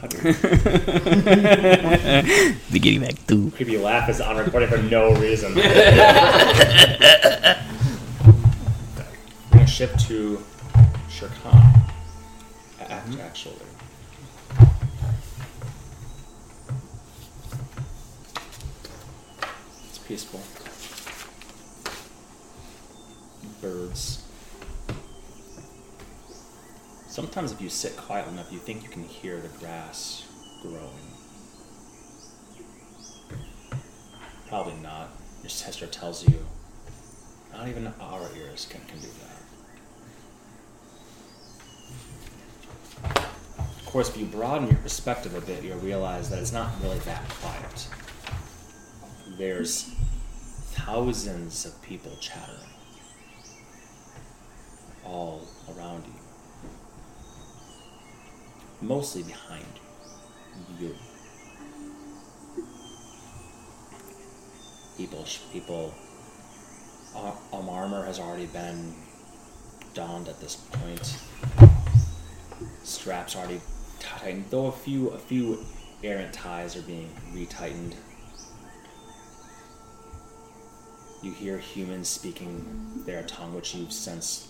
Be getting back to. Creepy laugh is on recording for no reason. We're gonna shift to Shirkan. Act- hmm? Actually. It's peaceful. Birds. Sometimes, if you sit quiet enough, you think you can hear the grass growing. Probably not. Your sister tells you. Not even our ears can, can do that. Of course, if you broaden your perspective a bit, you'll realize that it's not really that quiet. There's thousands of people chattering all around you, mostly behind you. People, people. Um, armor has already been donned at this point. Straps already tightened, though a few, a few errant ties are being retightened. You hear humans speaking their tongue, which you've since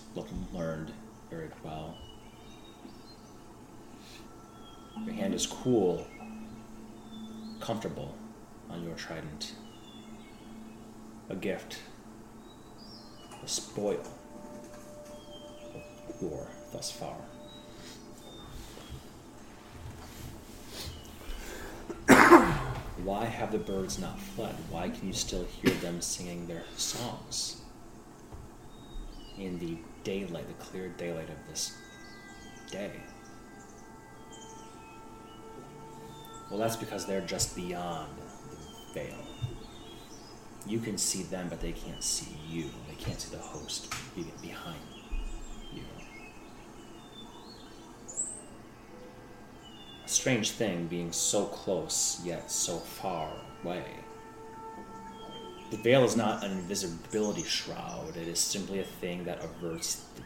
learned very well. Your hand is cool, comfortable on your trident. A gift, a spoil of war thus far. Why have the birds not fled? Why can you still hear them singing their songs? In the daylight, the clear daylight of this day. Well, that's because they're just beyond the veil. You can see them, but they can't see you. They can't see the host behind you. A strange thing being so close yet so far away. The veil is not an invisibility shroud, it is simply a thing that averts the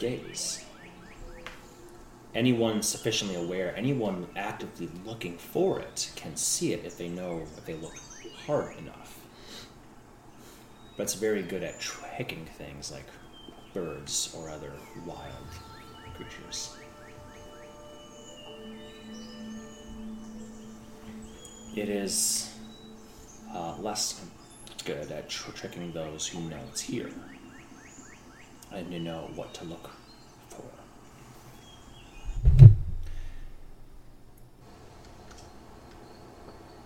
gaze. Anyone sufficiently aware, anyone actively looking for it, can see it if they know, if they look hard enough. But it's very good at tricking things like birds or other wild creatures. It is uh, less good at tr- tricking those who know it's here and to know what to look for.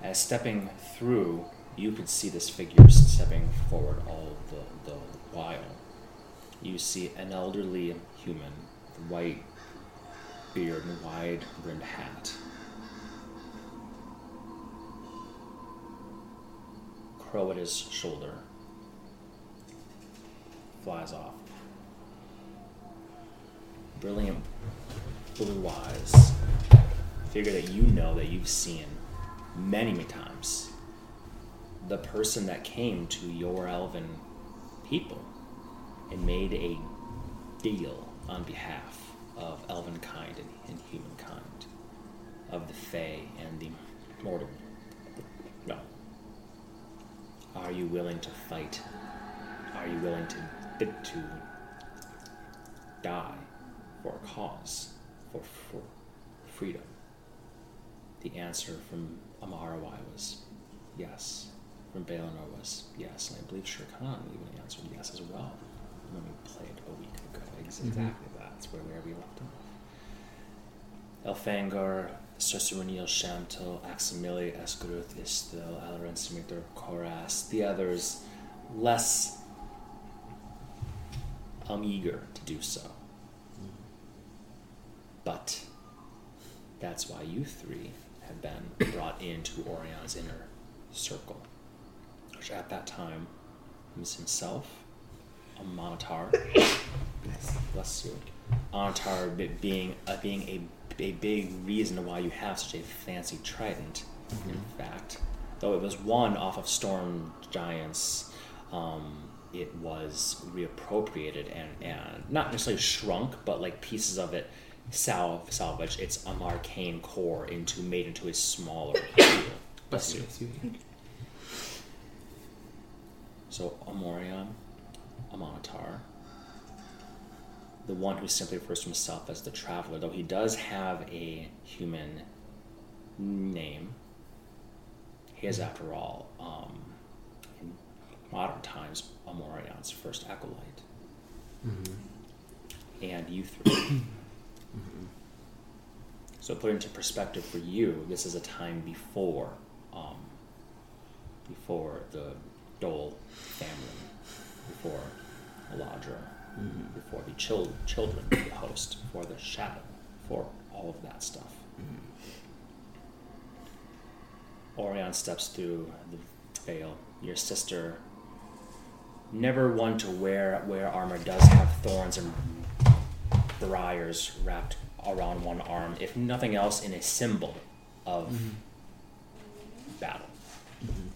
As stepping through, you could see this figure stepping forward all the, the while. You see an elderly human, with white beard and wide brimmed hat. Crow at his shoulder. Flies off. Brilliant blue eyes. Figure that you know that you've seen many, times. The person that came to your elven people and made a deal on behalf of elven kind and, and humankind, of the Fae and the mortal realm. Are you willing to fight? Are you willing to to die for a cause, for, for freedom? The answer from Amarawai was yes. From Balinor was yes. And I believe Shirkan even answered yes as well when we played a week ago. Ex- Exactly that's where, where we left off. Elfangor, Cercerinial Shamtil, Aximili, Esgaruth, Istil, Alarin, Simitor, Koras, the others less I'm eager to do so. Mm-hmm. But that's why you three have been brought into Orion's inner circle, which at that time was himself, a Monotar, bless you, Monotar being uh, being a, a big reason why you have such a fancy trident. In fact, though it was one off of Storm Giants, um, it was reappropriated and, and not necessarily shrunk, but like pieces of it salve salvage its um, arcane core into made into a smaller heal. Bless you. So Amorion, Amanatar, the one who simply refers to himself as the traveler, though he does have a human name. He is, after all, um, in modern times, Amorion's first acolyte. And you 3 So put into perspective for you, this is a time before, um, before the Dole family, before Eladra, before the chil- children the host, before the shadow, before all of that stuff. Orion steps through the veil. Your sister, never one to wear wear armor, does have thorns and briars wrapped around one arm, if nothing else, in a symbol of mm-hmm. battle. Mm-hmm.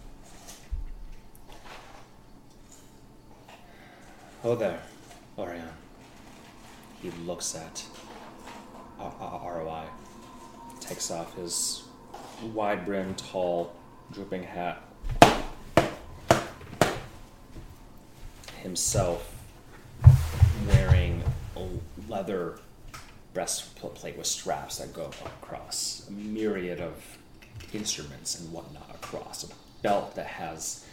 Oh there, Orion. He looks at ROI, takes off his wide brimmed, tall, drooping hat. Himself wearing a leather breastplate with straps that go across, a myriad of instruments and whatnot across, a belt that has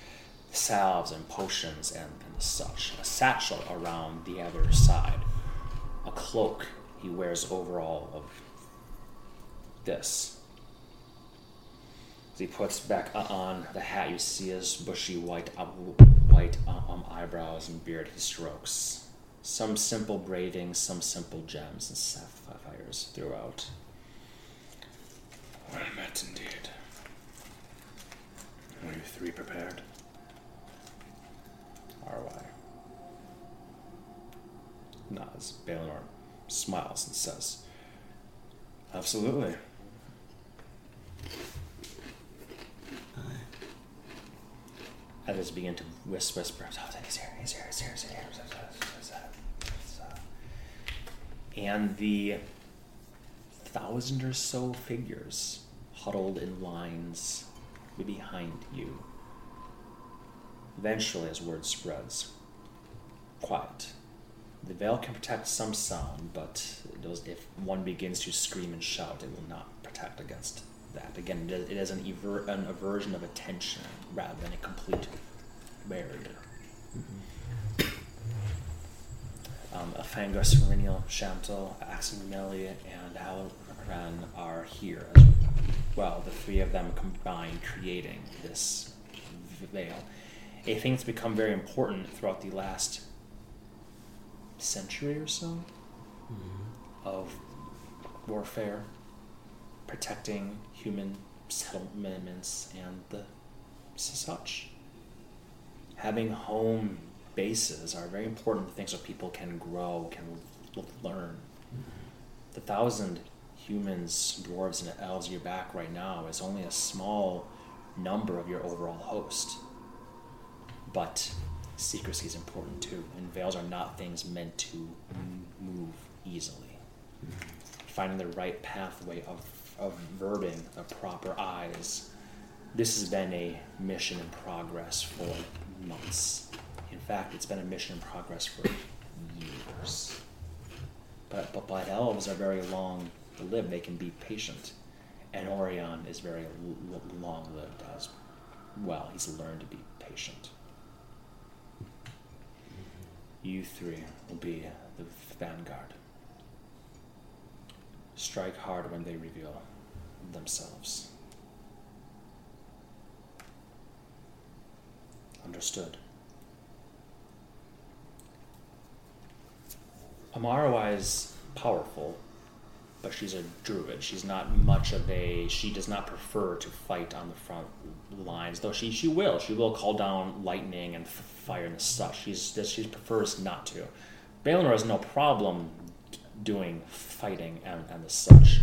salves and potions and, and such, a satchel around the other side, a cloak he wears overall of this. He puts back on the hat, you see his bushy white uh, white um, eyebrows and beard. He strokes some simple braiding, some simple gems and sapphires throughout. Well met indeed. Were you three prepared? RY. Nods. Balinor smiles and says, Absolutely. Others begin to whis- whisper, "Oh, he's here, he's here, he's here, he's here. he's here." And the thousand or so figures huddled in lines behind you. Eventually, as word spreads, quiet. The veil can protect some sound, but those, if one begins to scream and shout, it will not protect against that. Again, it is- an, aver- an aversion of attention rather than a complete barrier. Um, Afangus, Renial, Shantel, Aximeli, and Halran are here as well. The three of them combined creating this veil. A thing that's become very important throughout the last century or so of warfare, protecting human settlements and the such. Having home bases are very important things so people can grow, can learn. The thousand humans, dwarves, and elves you're back right now is only a small number of your overall host. But secrecy is important too, and veils are not things meant to move easily. Finding the right pathway of, of verbing the proper eyes. This has been a mission in progress for months. In fact, it's been a mission in progress for years. But, but, but elves are very long lived, they can be patient. And Orion is very l- long lived as well. He's learned to be patient. You three will be the vanguard. Strike hard when they reveal themselves. Understood. Amara is powerful, but she's a druid. She's not much of a. She does not prefer to fight on the front lines, though she she will. She will call down lightning and fire and such. She's she prefers not to. Balinor has no problem doing fighting and, and the such,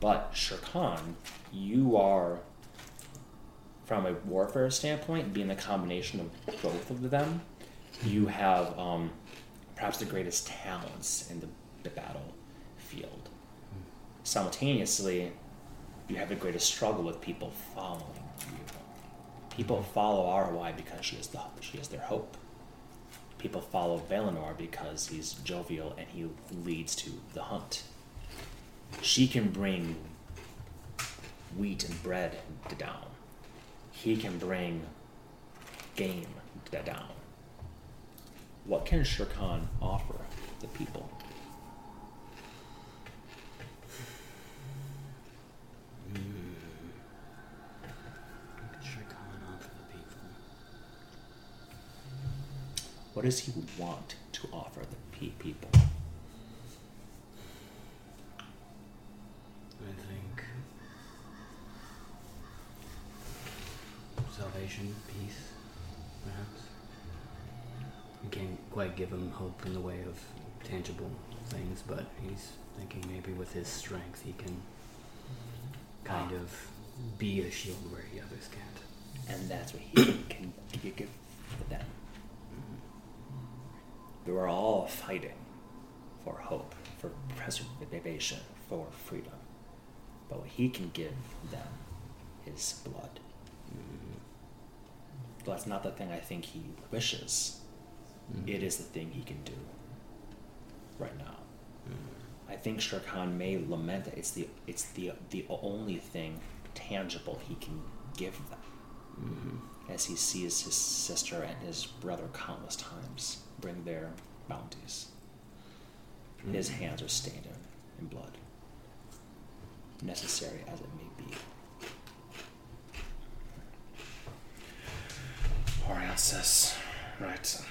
but Shirkan, you are from a warfare standpoint, being the combination of both of them, you have um, perhaps the greatest talents in the, the battle field. Simultaneously, you have the greatest struggle with people following you. People follow ROI because she is the she is their hope. People follow Balinor because he's jovial and he leads to the hunt. She can bring wheat and bread down. He can bring game down. What can Shirkan offer the people? Shirkan offer the people. What does he want to offer the people? I think salvation, peace, perhaps. We can't quite give him hope in the way of tangible things, but he's thinking maybe with his strength he can kind of be a shield where the others can't. And that's what he can give for them. We are all fighting for hope, for preservation, for freedom. But what he can give them is blood. But that's not the thing I think he wishes. Mm-hmm. It is the thing he can do right now. Mm-hmm. I think Shirkan may lament that it's the it's the the only thing tangible he can give them, mm-hmm. as he sees his sister and his brother countless times bring their bounties. Hmm. His hands are stained in, blood, necessary as it may be. Orion says, right.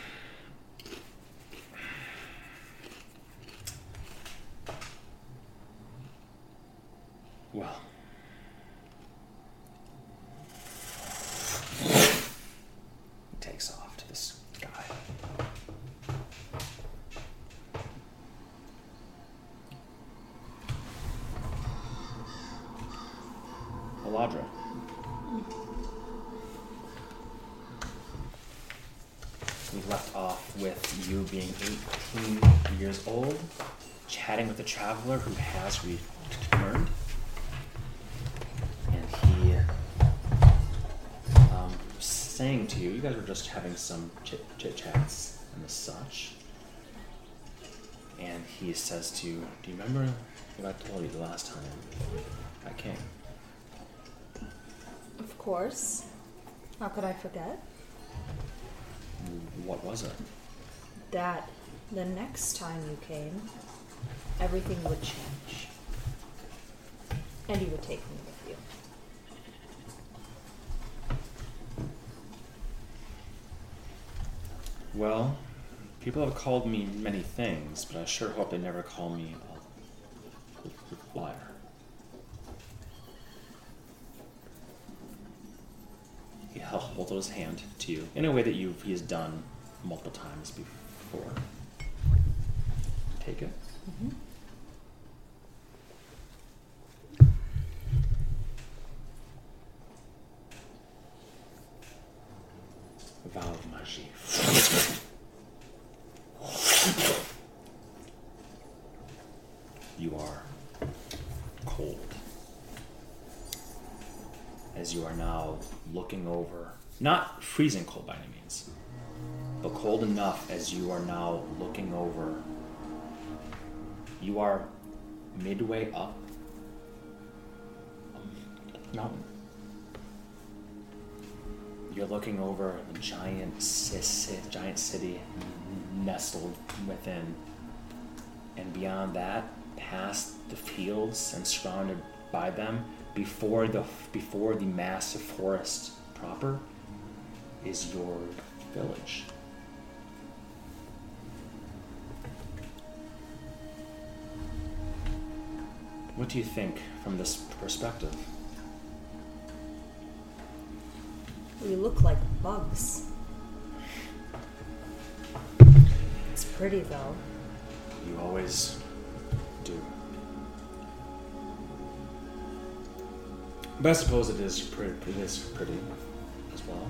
Well, He takes off to the sky. Eladra. We left off with you being 18 years old, chatting with a traveler who has returned. And he um, saying to you, you guys were just having some chit, chats and such. And he says to you, Do you remember what I told you the last time I came? Of course. How could I forget? What was it? That the next time you came, everything would change. And you would take me with you. Well, people have called me many things, but I sure hope they never call me a liar. He held out his hand to you in a way that you he has done multiple times before. Take it. Mm-hmm. Vow of Magie. You are cold. As you are now looking over, not freezing cold by any means, but cold enough as you are now looking over. You are midway up a mountain. You're looking over a giant, giant city nestled within, and beyond that, past the fields and surrounded by them, before the before the massive forest proper, is your village. What do you think from this perspective? We look like bugs. It's pretty though. You always do. But I suppose it is pretty, it is pretty as well.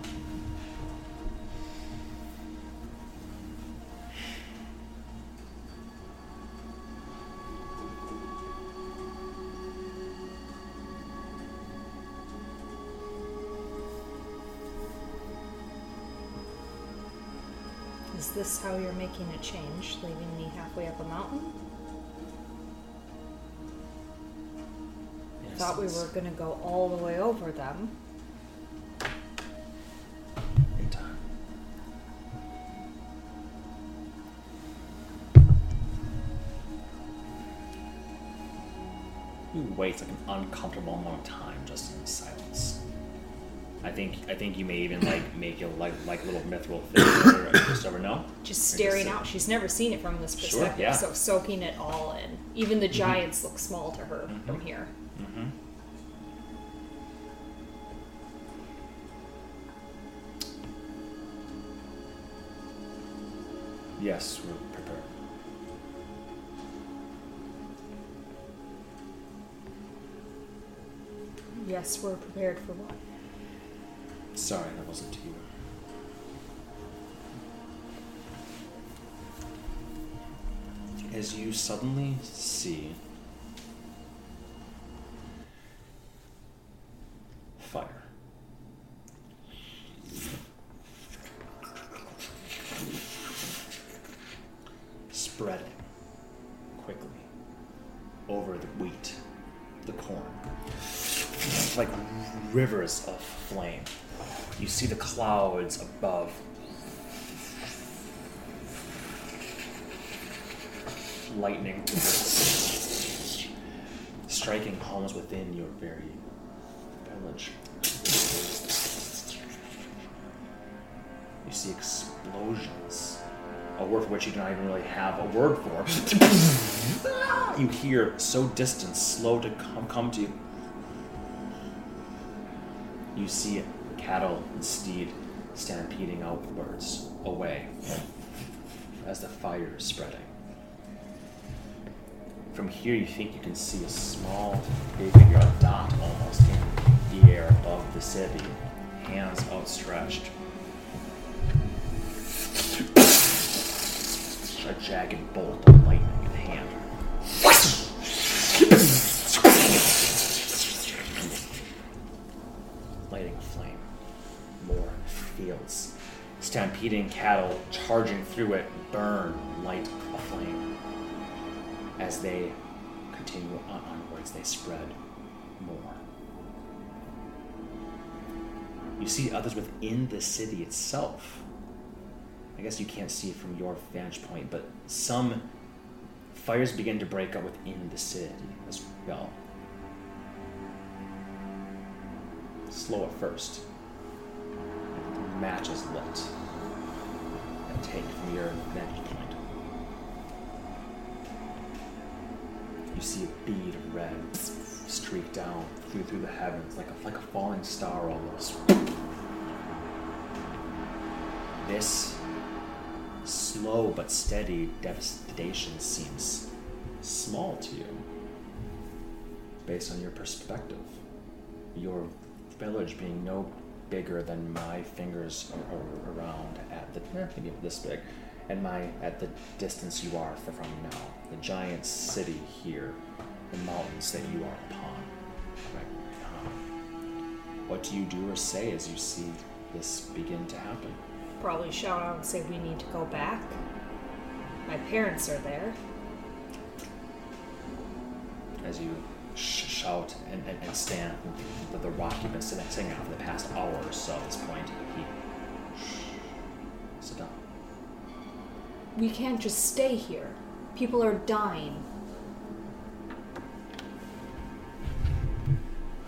This how you're making a change, leaving me halfway up a mountain? Yes, Thought we were gonna go all the way over them. in time. You wait like an uncomfortable amount of time just in silence. I think I think you may even like make it like like a little mithril figure or just over no. Just staring sit- out. She's never seen it from this Sure, perspective, yeah. so soaking it all in. Even the giants look small to her from Mhm. here. Mm-hmm. Yes, we're prepared. Yes, we're prepared for what? Sorry, that wasn't to you. As you suddenly see fire. Spreading quickly over the wheat, the corn like rivers of flame. You see the clouds above. Lightning striking homes within your very village. You see explosions. A word for which you do not even really have a word for. you hear so distant, slow to come, come to you. You see cattle and steed stampeding outwards, away, as the fire is spreading. From here, you think you can see a small figure, a dot almost, in the air above the city, hands outstretched. A jagged bolt of lightning Stampeding cattle charging through it burn, light a flame. As they continue on onwards, they spread more. You see others within the city itself. I guess you can't see from your vantage point, but some fires begin to break out within the city as well. slow at first. Matches lit. Take from your vantage point. You see a bead of red streak down through through the heavens like a like a falling star almost. This slow but steady devastation seems small to you based on your perspective. Your village being no bigger than my fingers a- a- around at the eh, maybe this big, and my at the distance you are fr- from now. The giant city here, the mountains that you are upon. Right now. What do you do or say as you see this begin to happen? Probably shout out and say we need to go back. My parents are there. As you sh- shout and, and, and stand, the, the rock you've been sitting, sitting on for the past hour or so at this point, he sit down. We can't just stay here. People are dying.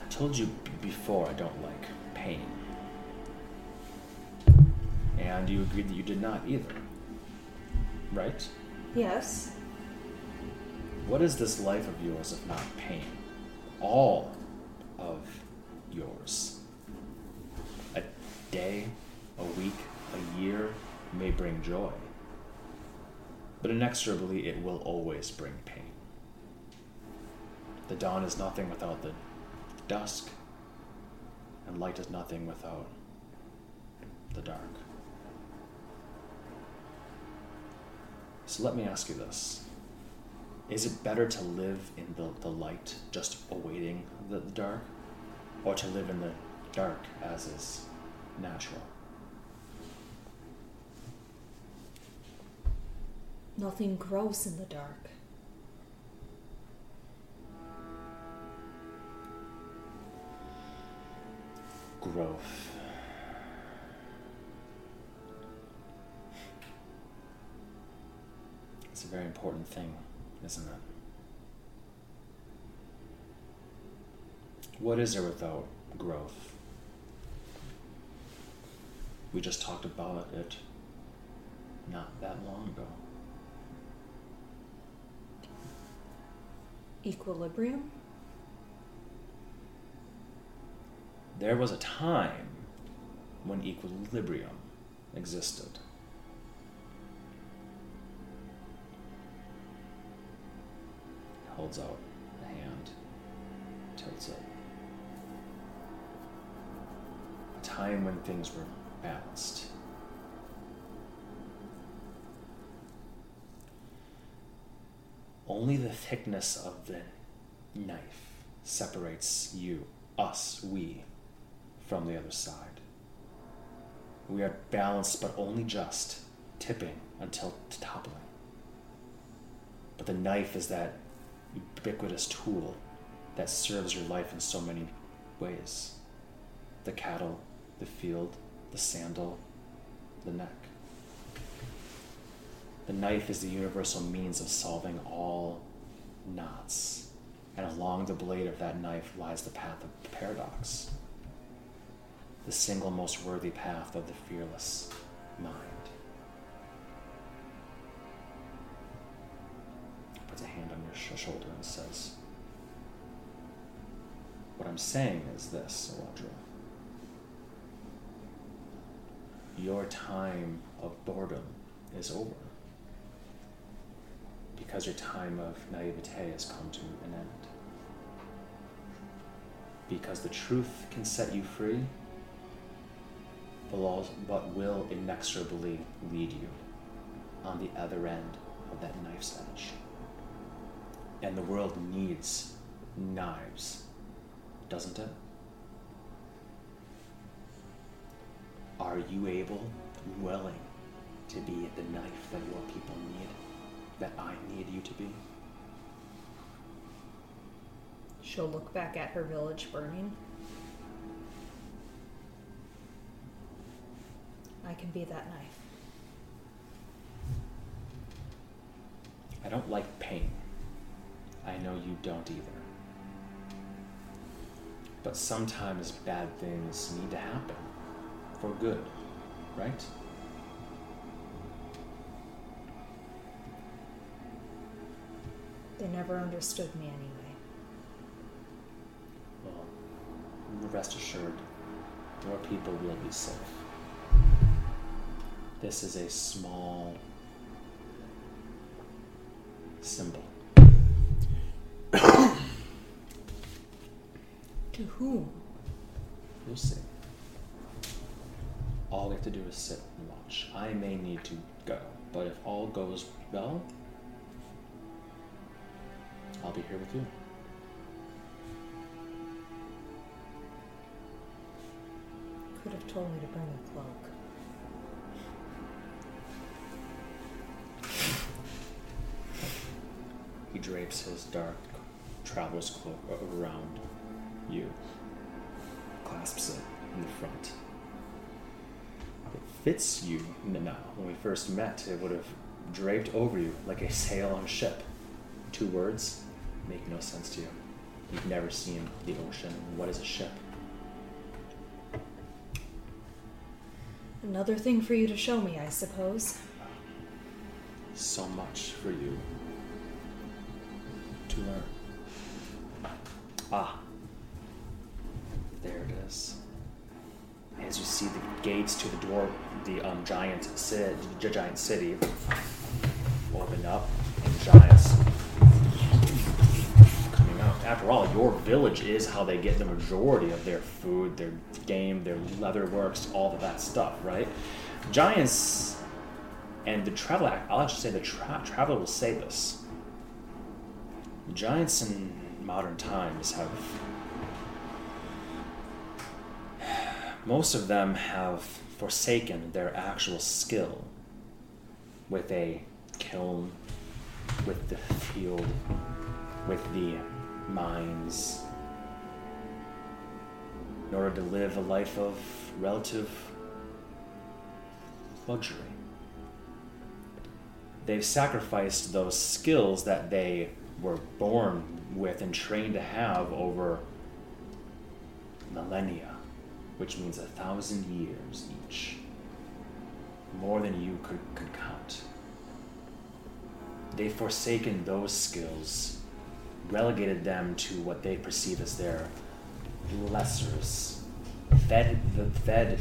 I told you b- before I don't like pain. And you agreed that you did not either. Right? Yes. What is this life of yours if not pain? All of yours. A day, a week, a year may bring joy, but inexorably it will always bring pain. The dawn is nothing without the dusk, and light is nothing without the dark. So let me ask you this. Is it better to live in the, the light, just awaiting the, the dark, or to live in the dark as is natural? Nothing grows in the dark. Growth. It's a very important thing, isn't it? What is there without growth? We just talked about it not that long ago. Equilibrium? There was a time when equilibrium existed. Holds out a hand, tilts it. A time when things were balanced. Only the thickness of the knife separates you, us, we, from the other side. We are balanced, but only just, tipping until toppling. But the knife is that ubiquitous tool that serves your life in so many ways the cattle, the field, the sandal, the neck. The knife is the universal means of solving all knots, and along the blade of that knife lies the path of paradox, the single most worthy path of the fearless mind. A hand on your sh- shoulder and says, What I'm saying is this, Eladra. Your time of boredom is over because your time of naivete has come to an end. Because the truth can set you free, but will- but will inexorably lead you on the other end of that knife's edge. And the world needs knives, doesn't it? Are you able, willing to be the knife that your people need? that I need you to be? She'll look back at her village burning. I can be that knife. I don't like pain. I know you don't either. But sometimes bad things need to happen for good, right? They never understood me anyway. Well, rest assured, your people will be safe. This is a small symbol. To whom? You'll see. All we have to do is sit and watch. I may need to go, but if all goes well, I'll be here with you. Could have told me to bring a cloak. He drapes his dark traveler's cloak uh, around you, clasps it in the front. It fits you now. When we first met, it would have draped over you like a sail on a ship. Two words make no sense to you. You've never seen the ocean. What is a ship? Another thing for you to show me, I suppose. So much for you to learn. Ah, there it is. As you see the gates to the door, the um, giant city, giant city open up, and giants coming out. After all, your village is how they get the majority of their food, their game, their leather works, all of that stuff, right? Giants and the traveler, I'll actually say the tra- traveler will say this. Giants in modern times have. Most of them have forsaken their actual skill with a kiln, with the field, with the mines, in order to live a life of relative luxury. They've sacrificed those skills that they were born with and trained to have over millennia, which means a thousand years each. More than you could, could count. They've forsaken those skills, relegated them to what they perceive as their lessers, fed the, fed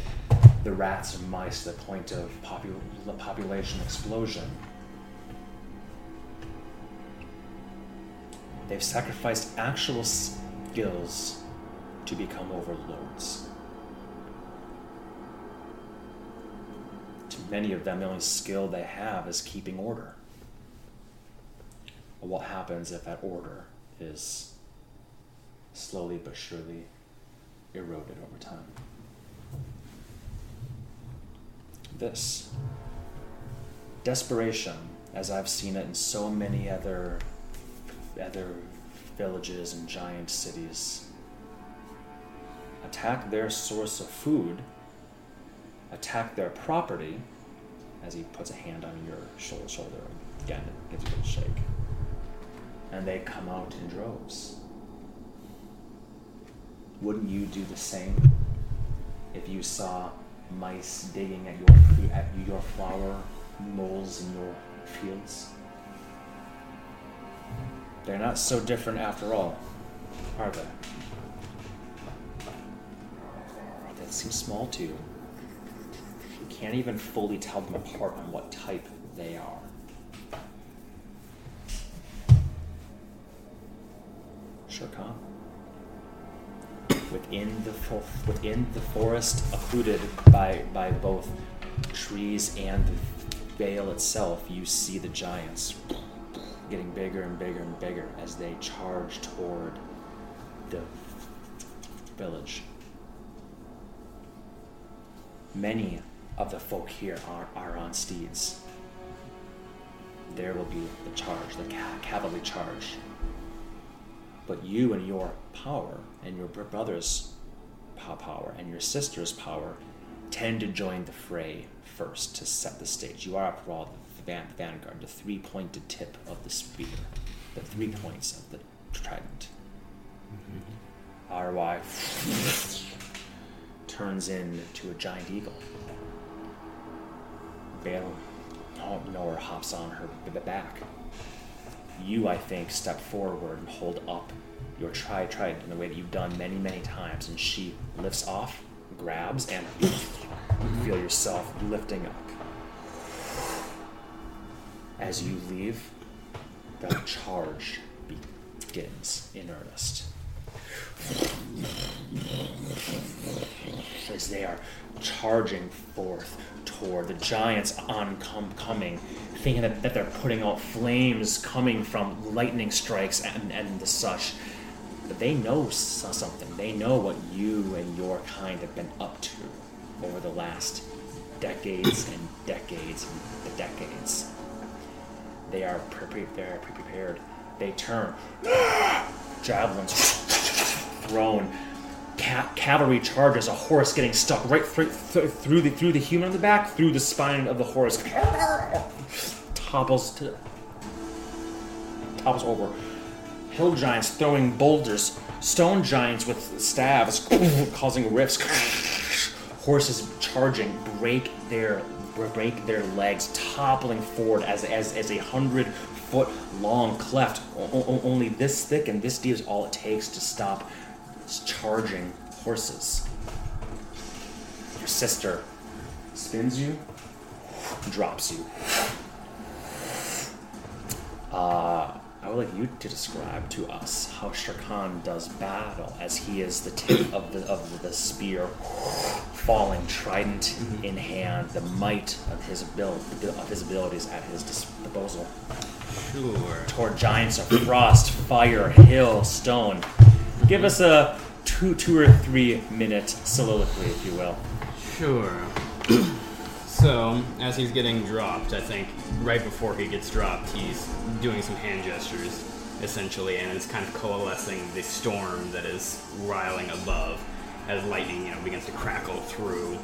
the rats and mice to the point of popu- population explosion. They've sacrificed actual skills to become overlords. To many of them, the only skill they have is keeping order. But what happens if that order is slowly but surely eroded over time? This desperation, as I've seen it in so many other other villages and giant cities, attack their source of food, attack their property, as he puts a hand on your shoulder, again, it gives you a little shake. And they come out in droves. Wouldn't you do the same if you saw mice digging at your at your flower moles in your fields? They're not so different after all, are they? That seems small to you. You can't even fully tell them apart on what type they are. Sure, Khan. Within the within the forest, occluded by by both trees and the veil itself, you see the giants getting bigger and bigger and bigger as they charge toward the village. Many of the folk here are, are on steeds. There will be the charge, the ca- cavalry charge. But you and your power, and your brother's power, and your sister's power tend to join the fray first to set the stage. You are, after all, vanguard, the three pointed tip of the spear, the three mm-hmm. points of the trident. Mm-hmm. RY turns into a giant eagle. Bale Nor hops on her back. You, I think, step forward and hold up your tri trident in the way that you've done many, many times, and she lifts off, grabs, and you feel yourself lifting up. As you leave, the charge begins in earnest. As they are charging forth toward the giants oncoming, thinking that, that they're putting out flames coming from lightning strikes and, and the such. But they know something. They know what you and your kind have been up to over the last decades and decades and decades. They are pre- they are pre- prepared. They turn. Javelins thrown. Ca- cavalry charges. A horse getting stuck right through, through the through the human on the back, through the spine of the horse. Topples to topples over. Hill giants throwing boulders. Stone giants with staves causing rifts. Horses charging break their break their legs, toppling forward as as, as a hundred foot long cleft. O- only this thick and this deep is all it takes to stop charging horses. Your sister spins you, drops you. Uh, I would like you to describe to us how Sharkan does battle as he is the tip of the of the spear falling trident mm-hmm. in hand, the might of his ability of his abilities at his disposal. Sure. Toward giants of frost, fire, hill, stone. Give us a two two or three minute soliloquy, if you will. Sure. So, as he's getting dropped, I think right before he gets dropped, he's doing some hand gestures, essentially, and it's kind of coalescing the storm that is riling above as lightning, you know, begins to crackle through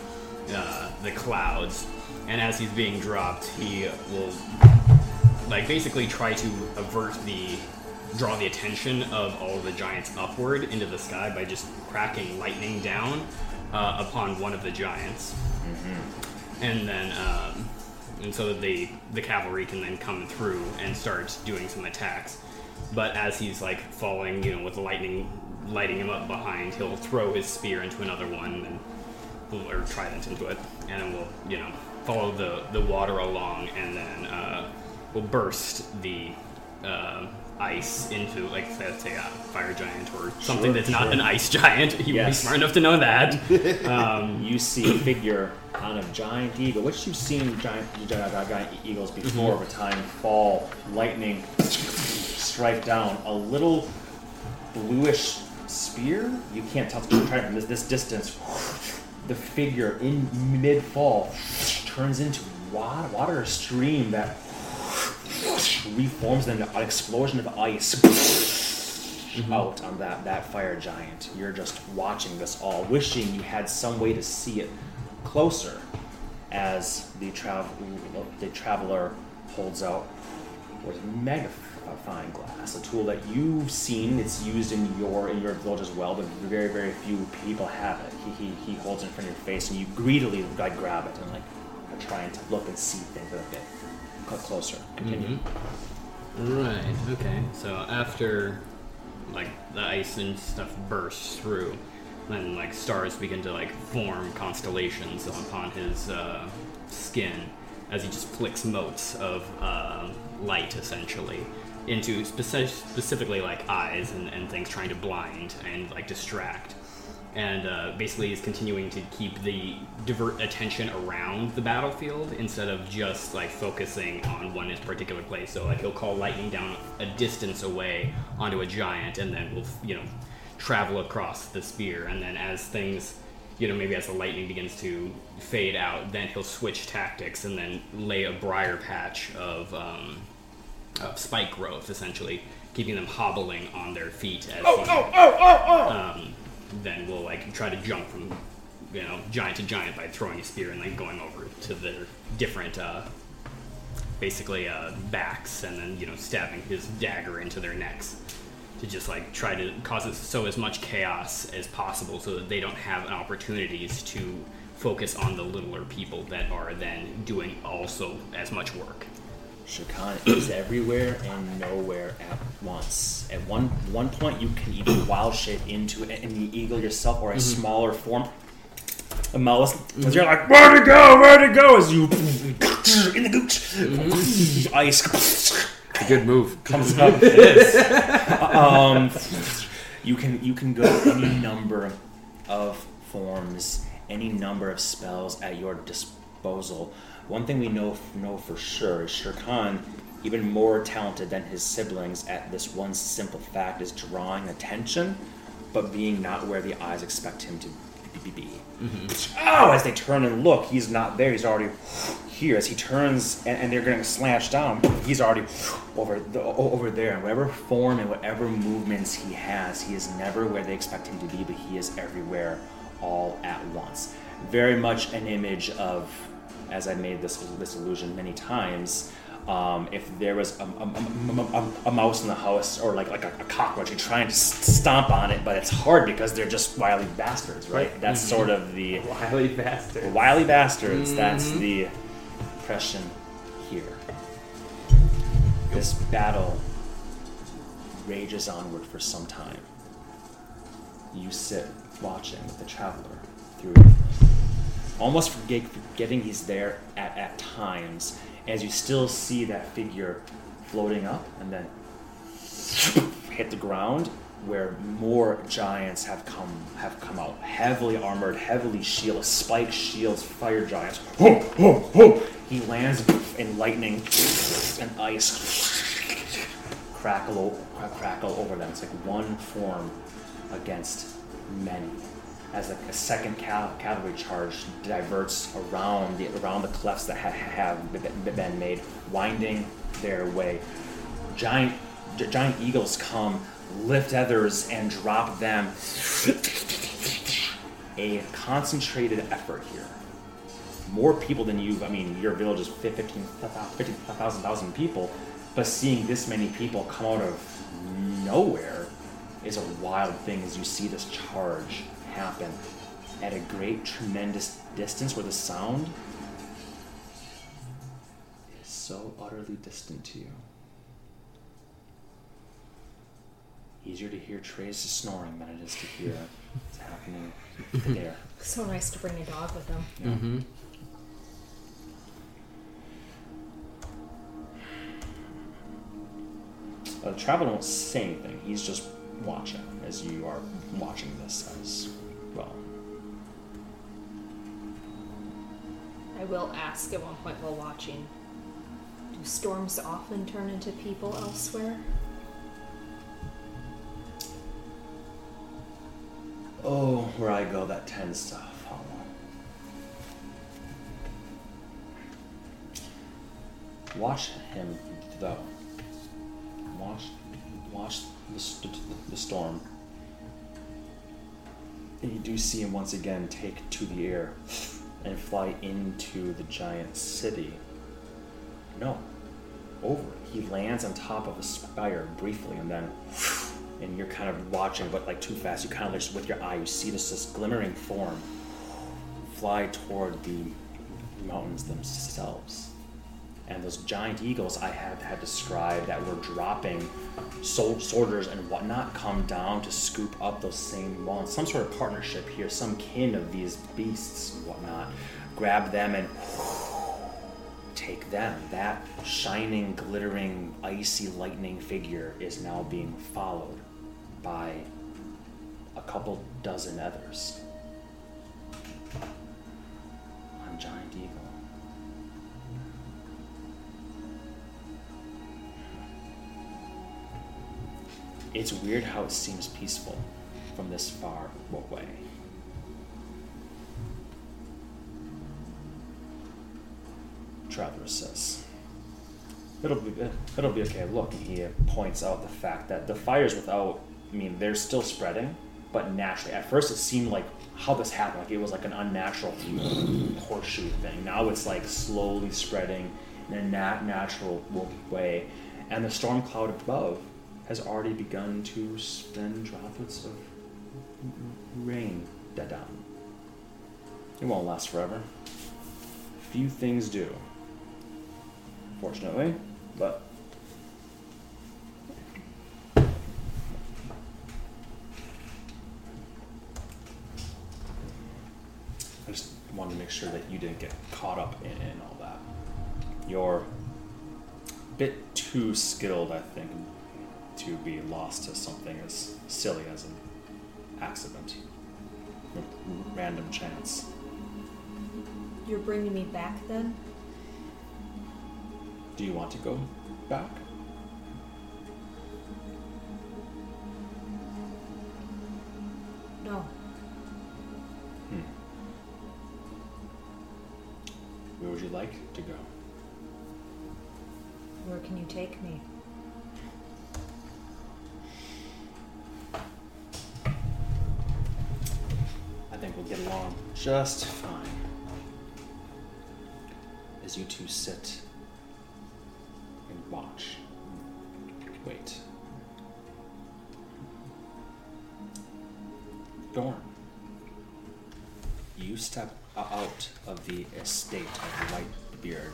uh, the clouds. And as he's being dropped, he will, like, basically try to avert the, draw the attention of all the giants upward into the sky by just cracking lightning down uh, upon one of the giants and then um, and so that the the cavalry can then come through and start doing some attacks. But as he's like falling, you know, with lightning lighting him up behind, he'll throw his spear into another one and we'll, or trident into it, and then we'll you know follow the the water along, and then uh, we'll burst the. Uh, ice into like let's say a fire giant or something Sure, that's not sure. an ice giant he would be smart enough to know that um, You see a figure on a giant eagle, which you've seen giant, giant, giant eagles before over time fall, lightning strike down. A little bluish spear. You can't tell from this, this distance. The figure in mid fall turns into water, water stream that reforms into an explosion of ice mm-hmm. out on that, that fire giant. You're just watching this all, wishing you had some way to see it closer as the, travel, the traveler holds out what is magnifying glass, a tool that you've seen. It's used in your in your village as well, but very very few people have it. He, he, he holds it in front of your face, and you greedily like grab it and like trying to look and see things a bit cl- closer. Continue. Right. Okay. So after like the ice and stuff bursts through, then like stars begin to like form constellations upon his uh, skin as he just flicks motes of uh, light essentially into speci- specifically like eyes and, and things trying to blind and like distract and uh, basically is continuing to keep the divert attention around the battlefield instead of just like focusing on one particular place. So like he'll call lightning down a distance away onto a giant, and then we'll you know travel across the spear, and then as things you know maybe as the lightning begins to fade out, then he'll switch tactics and then lay a briar patch of. Um, of spike growth, essentially keeping them hobbling on their feet as he, um, then we'll like try to jump from you know giant to giant by throwing a spear and like going over to their different uh, basically uh, backs and then you know stabbing his dagger into their necks to just like try to cause so as much chaos as possible so that they don't have opportunities to focus on the littler people that are then doing also as much work. Shirkan is everywhere and nowhere at once. At one one point, you can even wild shape into an eagle yourself or a mm-hmm. smaller form. A mouse. Mm-hmm. As you're like, where to go? Where to go? As you in the gooch, mm-hmm. ice A good move. comes up. um, you can you can go any number of forms, any number of spells at your disposal. One thing we know know for sure is Shirkan, even more talented than his siblings at this one simple fact, is drawing attention, but being not where the eyes expect him to be. be. Mm-hmm. Oh, as they turn and look, he's not there. He's already here. As he turns and, and they're getting slashed down, he's already over the, over there. And whatever form and whatever movements he has, he is never where they expect him to be, but he is everywhere all at once. Very much an image of, as I made this this illusion many times. Um, if there was a, a, a, a, mouse in the house or like like a, cockroach, you're trying to stomp on it, but it's hard because they're just wily bastards, right? That's sort of the Wily bastards. wily bastards. That's the impression here. This battle rages onward for some time. You sit watching with the traveler through almost forgetting he's there at, at times, as you still see that figure floating up and then hit the ground where more giants have come have come out. Heavily armored heavily shielded spike shields fire giants. He lands in lightning and ice. Crackle crackle over them. It's like one form against many as a second cal- cavalry charge diverts around the around the clefts that ha- have been made, winding their way. Giant gi- giant eagles come, lift others, and drop them. A concentrated effort here. More people than you. I mean, your village is 15 15,000 thousand people, but seeing this many people come out of nowhere is a wild thing as you see this charge happen at a great, tremendous distance where the sound is so utterly distant to you. Easier to hear Trey's snoring than it is to hear what's happening there. So nice to bring a dog with him. Yeah. Mm-hmm. Uh, the traveler won't say anything. He's just watching as you are watching this as I will ask at one point while watching Do storms often turn into people elsewhere? Oh, where I go, that tends to follow. Watch him, though. Watch, watch the, st- the storm. And you do see him once again take to the air and fly into the giant city. No, over. He lands on top of a spire briefly and then and you're kind of watching but like too fast you kind of just with your eye you see this this glimmering form fly toward the mountains themselves and those giant eagles i had had described that were dropping sol- soldiers and whatnot come down to scoop up those same ones some sort of partnership here some kin of these beasts and whatnot. Grab them and take them. That shining, glittering, icy lightning figure is now being followed by a couple dozen others It's weird how it seems peaceful from this far away. Traveler says. It'll be it'll be okay. Look, he points out the fact that the fires without. I mean, they're still spreading, but naturally. At first, it seemed like how this happened, like it was like an unnatural horseshoe thing. Now it's like slowly spreading in a nat- natural way, and the storm cloud above has already begun to send droplets of rain down. It won't last forever. Few things do fortunately, but I just wanted to make sure that you didn't get caught up in, in all that. You're a bit too skilled, I think, to be lost to something as silly as an accident, a random chance. You're bringing me back then? Do you want to go back? No. Hmm. Where would you like to go? Where can you take me? I think we'll get along just fine. As you two sit and watch. Wait. Dorn. You step out of the estate of the Whitebeard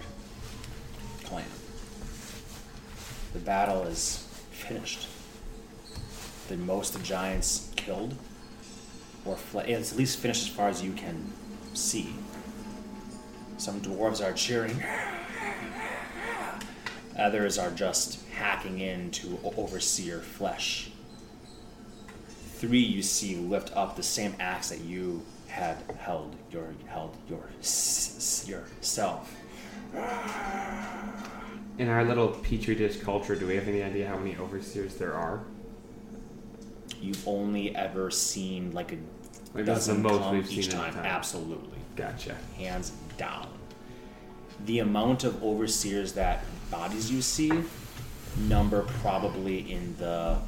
clan. The battle is finished. The most giants killed or. It's at least finished as far as you can see. Some dwarves are cheering. Others are just hacking into overseer flesh. Three you see lift up the same axe that you had held your held your yourself. In our little petri dish culture, do we have any idea how many overseers there are? You've only ever seen like a Like that's the most we've each a time. time. Absolutely, Gotcha. hands down. The amount of overseers that bodies you see number probably in the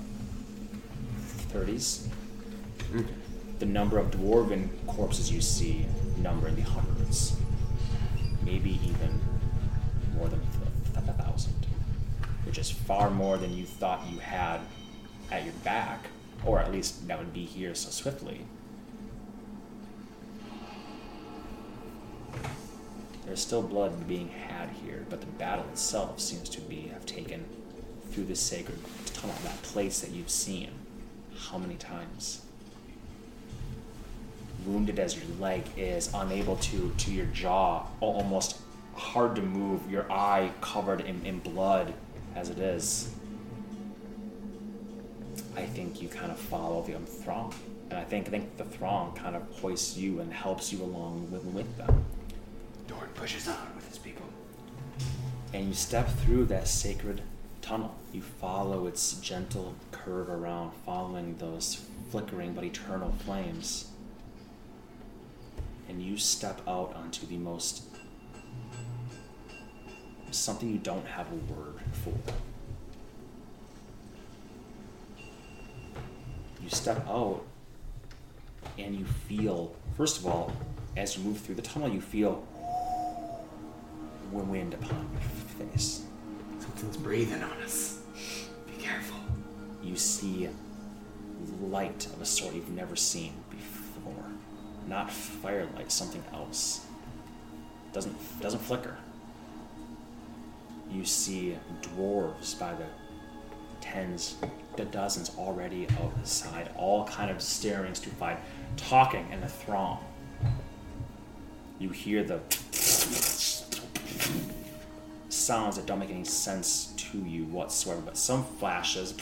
30s. Okay. Mm. The number of dwarven corpses you see number in the hundreds, maybe even more than a thousand, which is far more than you thought you had at your back, or at least that would be here so swiftly. There's still blood being had here, but the battle itself seems to be have taken through this sacred tunnel, that place that you've seen. How many times? Wounded as your leg is, unable to to your jaw, almost hard to move, your eye covered in, in blood as it is. I think you kind of follow the um, throng. And I think I think the throng kind of hoists you and helps you along with, with them. Dorn pushes on with his people. and you step through that sacred tunnel. You follow its gentle curve around, following those flickering but eternal flames. And you step out onto the most something you don't have a word for. You step out and you feel, first of all, as you move through the tunnel, you feel wind upon your face. Something's breathing on us. Be careful. You see light of a sort you've never seen before. Not firelight, something else. Doesn't doesn't flicker. You see dwarves by the tens, the dozens already outside, all kind of staring stupefied, talking in a throng. You hear the sounds that don't make any sense to you whatsoever, but some flashes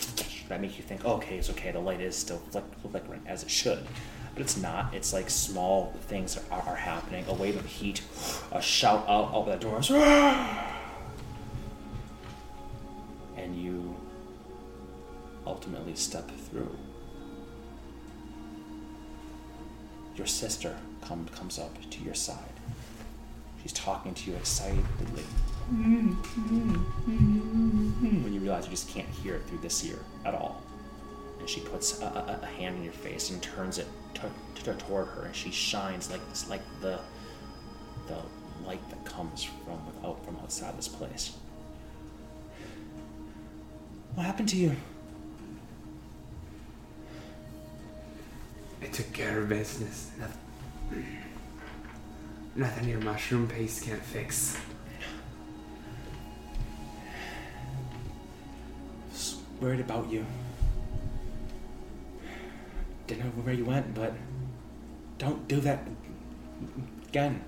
that make you think, okay, it's okay, the light is still flick- flickering as it should. But it's not. It's like small things are, are happening. A wave of heat, a shout out out the doors, and you ultimately step through. Your sister come, comes up to your side. She's talking to you excitedly. When you realize you just can't hear it through this ear at all. And she puts a, a, a hand in your face and turns it t- t- toward her, and she shines like this, like the the light that comes from without from outside this place. What happened to you? I took care of business. Nothing, nothing your mushroom paste can't fix. was worried about you. Didn't know where you went, but don't do that again.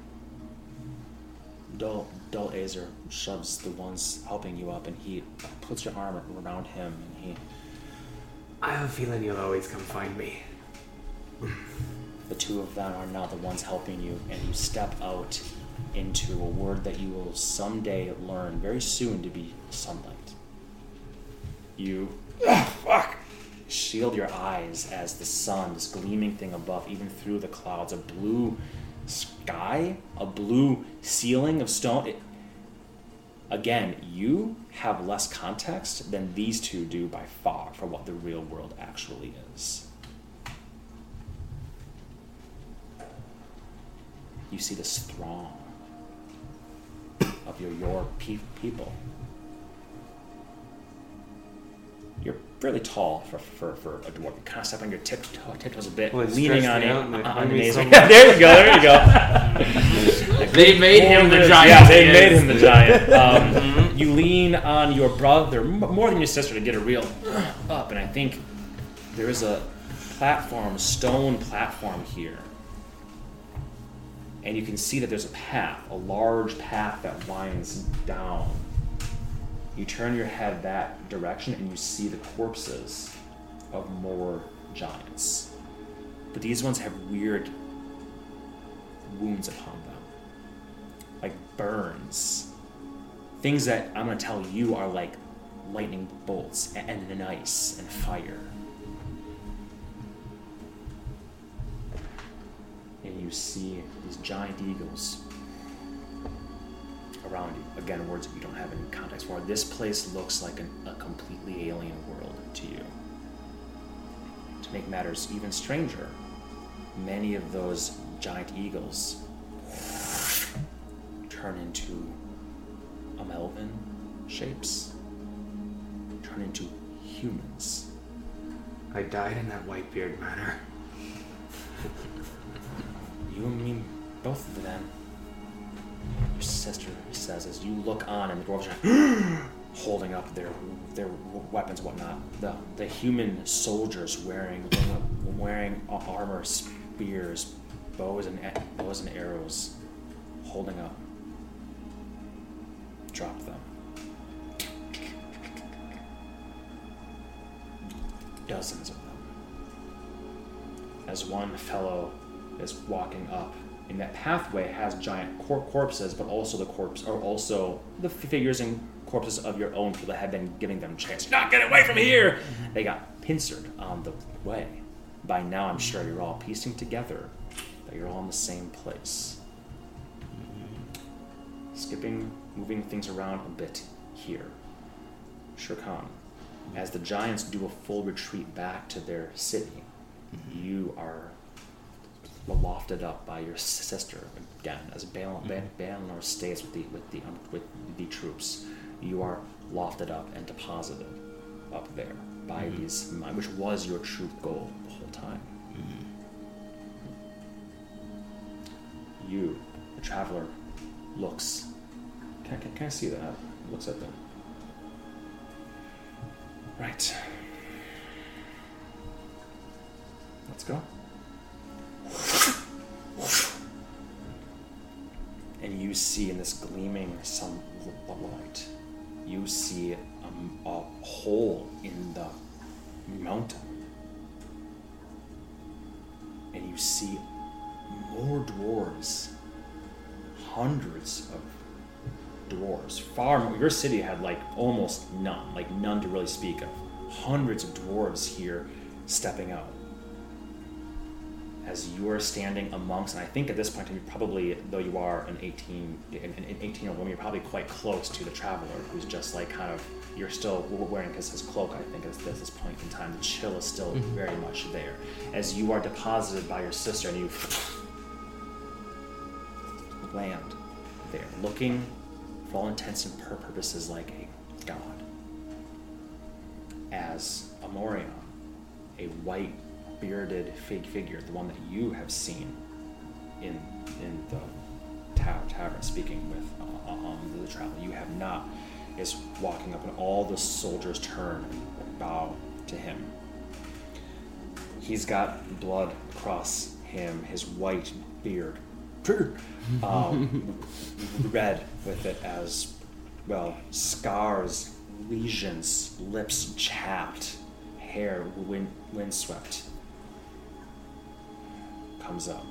Dull, dull Azer shoves the ones helping you up, and he puts your arm around him, and he, I have a feeling you'll always come find me. The two of them are now the ones helping you, and you step out into a word that you will someday learn very soon to be sunlight. You ah, fuck shield your eyes as the sun, this gleaming thing above, even through the clouds, a blue sky, a blue ceiling of stone. It, again, you have less context than these two do by far for what the real world actually is. You see this throng of your your pe- people. You're fairly tall for, for, for a dwarf. You kind of step on your tip tiptoes a bit, Well, it leaning stressed on me it. out on made me so Yeah, there you go. There you go. They made him the giant. Yeah, he they made him the giant. Um, you lean on your brother more than your sister to get a real up, and I think there is a platform, stone platform here, and you can see that there's a path, a large path that winds down. You turn your head that direction, and you see the corpses of more giants, but these ones have weird wounds upon them like burns. Things that I'm gonna tell you are like lightning bolts and, and ice and fire. And you see these giant eagles around you. Again, words that you don't have any context for. This place looks like an, a completely alien world to you. To make matters even stranger, many of those giant eagles turn into Amelvin shapes, turn into humans. I died in that Whitebeard manor. You and me, both of them. Your sister says as you look on, and the dwarves are holding up their their weapons, whatnot. The the human soldiers wearing wearing armor, spears, bows and bows and arrows, holding up. Drop them. Dozens of them. As one fellow is walking up, and that pathway has giant cor- corpses, but also the corpse are also the figures and corpses of your own people that have been giving them chance. Not get away from mm-hmm. here! They got pincered on the way. By now, I'm sure you're all piecing together that you're all in the same place. Skipping, moving things around a bit here. Shirkan, as the giants do a full retreat back to their city, mm-hmm. you are lofted up by your sister again as Balin, mm-hmm. Balinor stays with the with the um, with the troops. You are lofted up and deposited up there by mm-hmm. these, which was your true goal the whole time. Mm-hmm. You, the traveler, looks. Can, can, can I see that? Looks at them. Right. Let's go. And you see in this gleaming sunlight, you see a, a hole in the mountain. And you see more dwarves. Hundreds of dwarves. Far more. Your city had like almost none, like none to really speak of. Hundreds of dwarves here stepping out. As you are standing amongst, and I think at this point, you're probably, though you are an 18, an, an 18 year old woman, you're probably quite close to the traveler who's just like kind of, you're still wearing his, his cloak, I think, at this, this point in time. The chill is still mm-hmm. very much there. As you are deposited by your sister and you land there, looking for all intents and purposes like a god. As Amorion, a white bearded fig figure, the one that you have seen in in the tower, tavern, speaking with uh, um, the traveler, you have not, is walking up, and all the soldiers turn and bow to him. He's got blood across him, his white beard um, red with it as well scars, lesions, lips chapped, hair wind windswept. Comes up.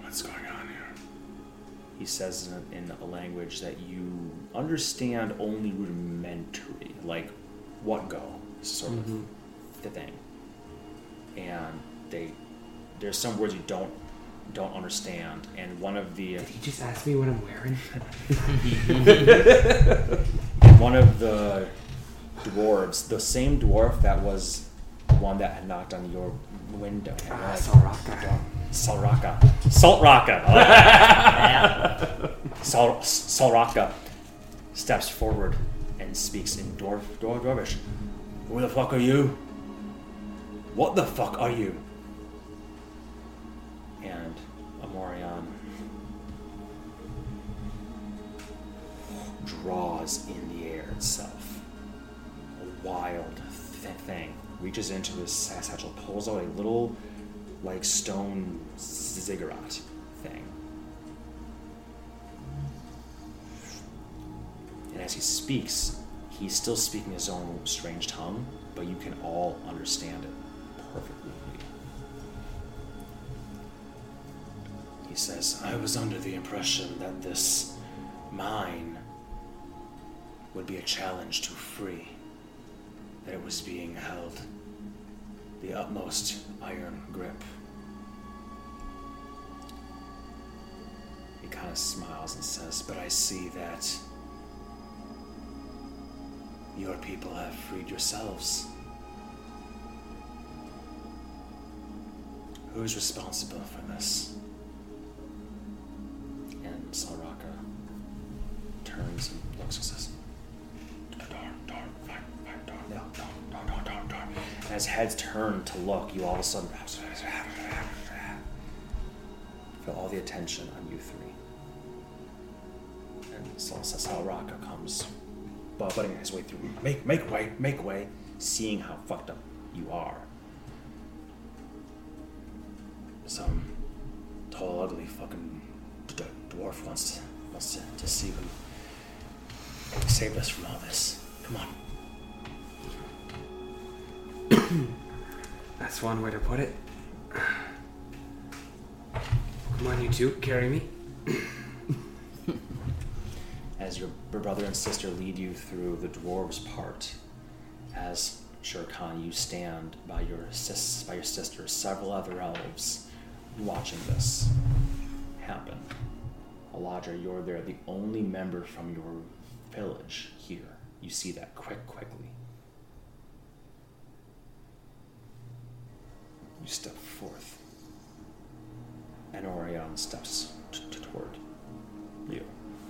What's going on here? He says in, in a language that you understand only rudimentary, like what go sort of mm-hmm. the thing. And they there's some words you don't don't understand, and one of the Did he just ask me what I'm wearing? one of the dwarves, the same dwarf that was one that had knocked on your window. Ah, like, Soraka. Salraka. Saltraka. Like. Sal, Salraka steps forward and speaks in dwarf, dwarf, dwarvish. Who the fuck are you? What the fuck are you? And Amorion draws in the air itself. A wild th- thing. Reaches into his satchel, pulls out a little, like, stone ziggurat thing. And as he speaks, he's still speaking his own strange tongue, but you can all understand it perfectly. He says, I was under the impression that this mine would be a challenge to free, that it was being held the utmost iron grip. He kind of smiles and says, But I see that your people have freed yourselves. Who is responsible for this? And Saraka turns and looks and says, Darn, darn, darn, darn, darn, darn, darn, darn. And as heads turn to look, you all of a sudden feel all the attention on you three. And Salsa Salraka comes butting his way through. Make, make way, make way, seeing how fucked up you are. Some tall, ugly fucking d- dwarf wants to, wants to, to see who saved us from all this. Come on. That's one way to put it. Come on, you two, carry me. as your brother and sister lead you through the dwarves part, as Shirkan, you stand by your sis, by your sister, several other elves watching this happen. Eladra, you're there, the only member from your village here. You see that quick, quickly. You step forth, and Orion steps t- t- toward you.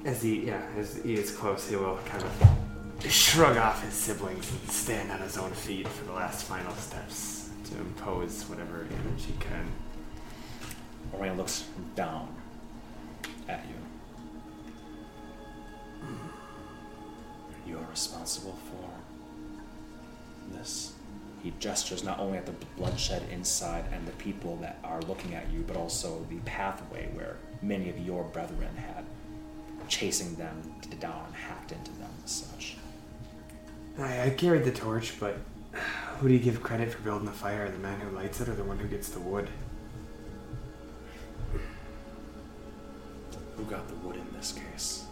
As he, yeah, as he is close, he will kind of shrug off his siblings and stand on his own feet for the last final steps to impose whatever damage he can. Orion looks down at you. You are responsible for this. He gestures not only at the bloodshed inside and the people that are looking at you, but also the pathway where many of your brethren had, chasing them down and hacked into them as such. I, I carried the torch, but who do you give credit for building the fire? The man who lights it or the one who gets the wood? Who got the wood in this case?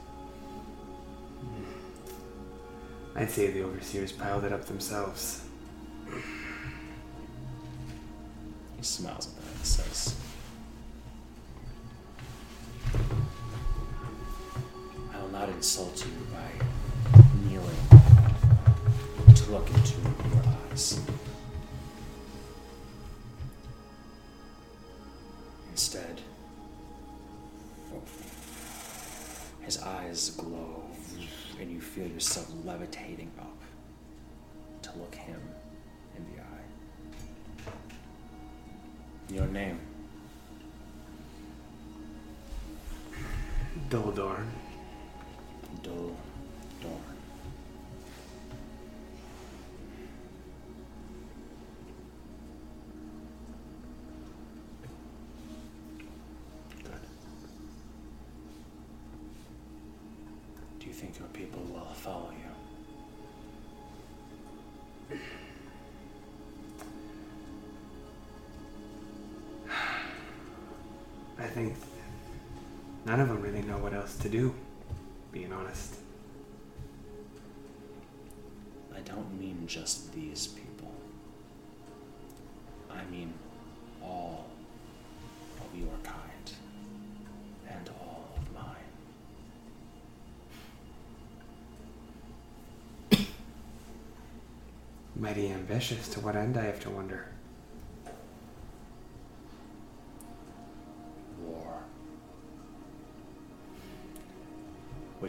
Hmm. I'd say the overseers piled it up themselves. He smiles at that and says, I will not insult you by kneeling to look into your eyes. Instead, his eyes glow, and you feel yourself levitating up to look him in the eye. Your name. Duldorn. Dol to do, being honest. I don't mean just these people. I mean all of your kind and all of mine. Mighty ambitious. To what end, I have to wonder.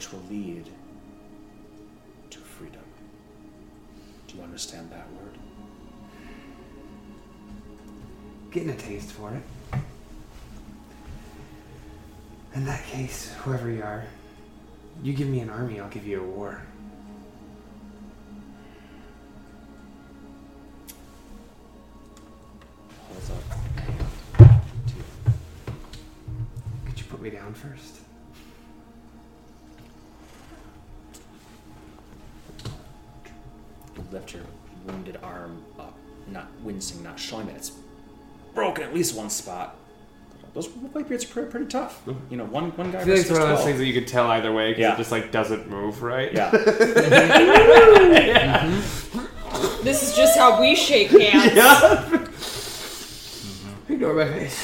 Which will lead to freedom. Do you understand that word? Getting a taste for it. In that case, whoever you are, you give me an army, I'll give you a war. one spot. Those white beards are pretty, tough. Mm-hmm. You know, one one guy. I feel like it's one of those things that you could tell either way because Yeah. it just like doesn't move right. Yeah. yeah. This is just how we shake hands. Ignore my face.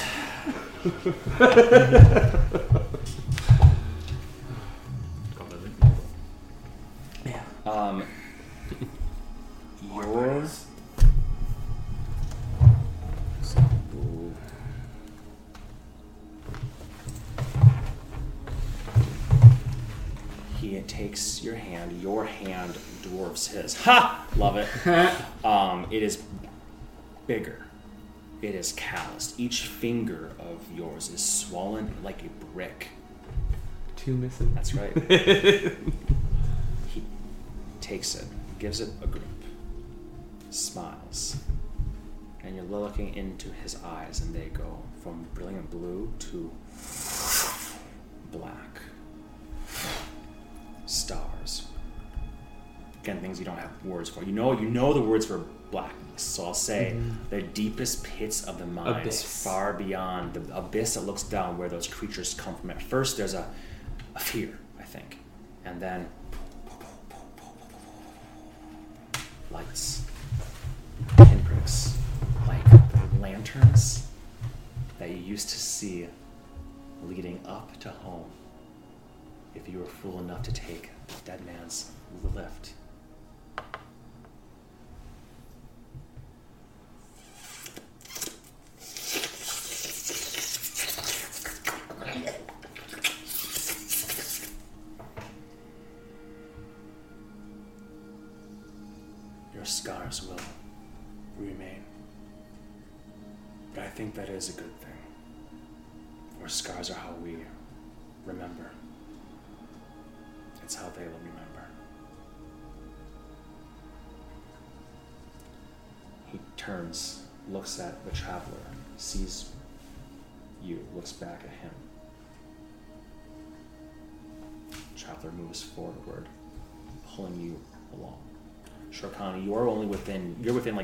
He takes your hand. Your hand dwarfs his. Ha! Love it. Um, it is bigger. It is calloused. Each finger of yours is swollen like a brick. Two missing. That's right. he takes it, gives it a grip, smiles, and you're looking into his eyes, and they go from brilliant blue to black. Stars. Again, things you don't have words for. You know, you know the words for blackness. So I'll say mm-hmm. the deepest pits of the mind, Abyss. far beyond the abyss that looks down where those creatures come from. At first, there's a, a fear, I think, and then lights, pinpricks, like lanterns that you used to see leading up to home if you were fool enough to take dead man's lift.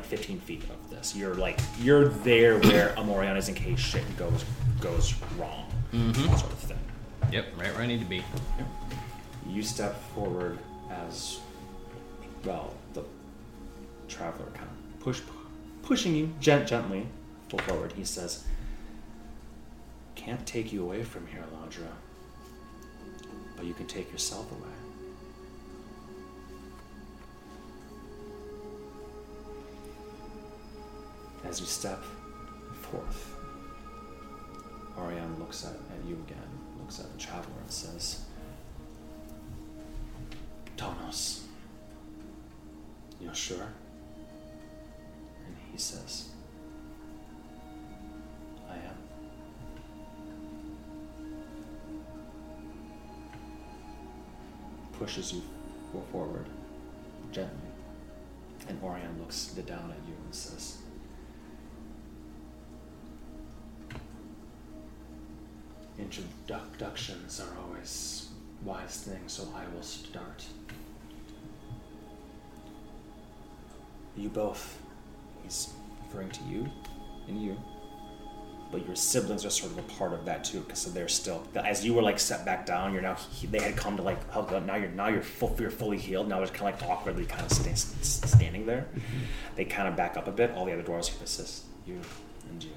Like 15 feet of this. You're like you're there where Amorion is in case shit goes goes wrong, mm-hmm. sort of thing. Yep, right where I need to be. You step forward as well. The traveler kind of push pushing you gent- gently pull forward. He says, "Can't take you away from here, Ladra, but you can take yourself away." As you step forth, Orion looks at, at you again, looks at the traveler and says, Tonos, you're sure? And he says, I am. Pushes you forward gently, and Orion looks down at you and says, Introductions are always wise things, so I will start. You both, he's referring to you and you, but your siblings are sort of a part of that too, because they're still as you were like set back down. You're now they had come to like hug up. Now you're now you're full, you're fully healed. Now they're kind of like awkwardly kind of sta- standing there. Mm-hmm. They kind of back up a bit. All the other dwarves can assist you and you.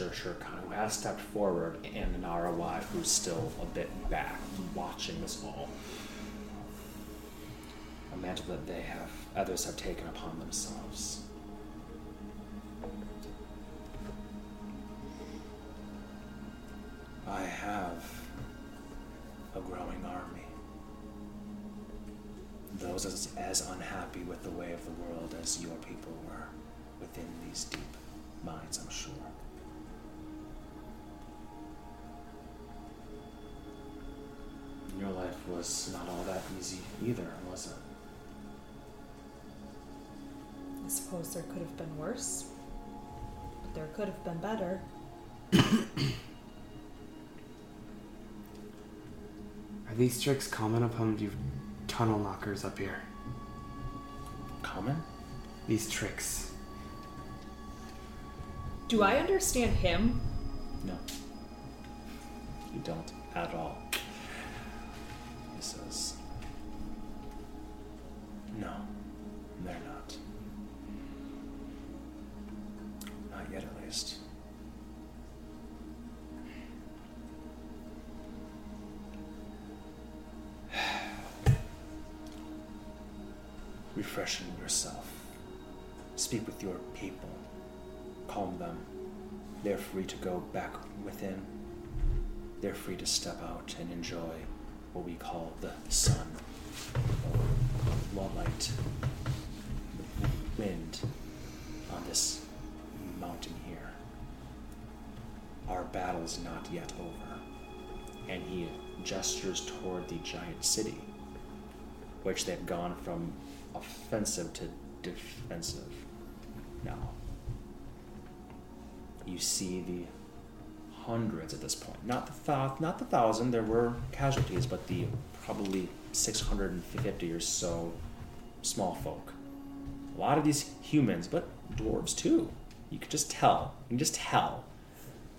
Sher Sher who has stepped forward, and Nara Wai, who's still a bit back, watching this all. A mantle that they have, others have taken upon themselves. I have a growing army. Those as, as unhappy with the way of the world as your people were within these deep mines, I'm sure. Your life was not all that easy either, was it? I suppose there could have been worse. But there could have been better. Are these tricks common upon you've tunnel knockers up here. Common? These tricks. Do I understand him? No. You don't at all. Your people. Calm them. They're free to go back within. They're free to step out and enjoy what we call the sun, or light, the wind on this mountain here. Our battle's not yet over. And he gestures toward the giant city, which they've gone from offensive to defensive now. You see the hundreds at this point. Not the thou- not the thousand. There were casualties, but the probably 650 or so small folk. A lot of these humans, but dwarves too. You could just tell. You can just tell.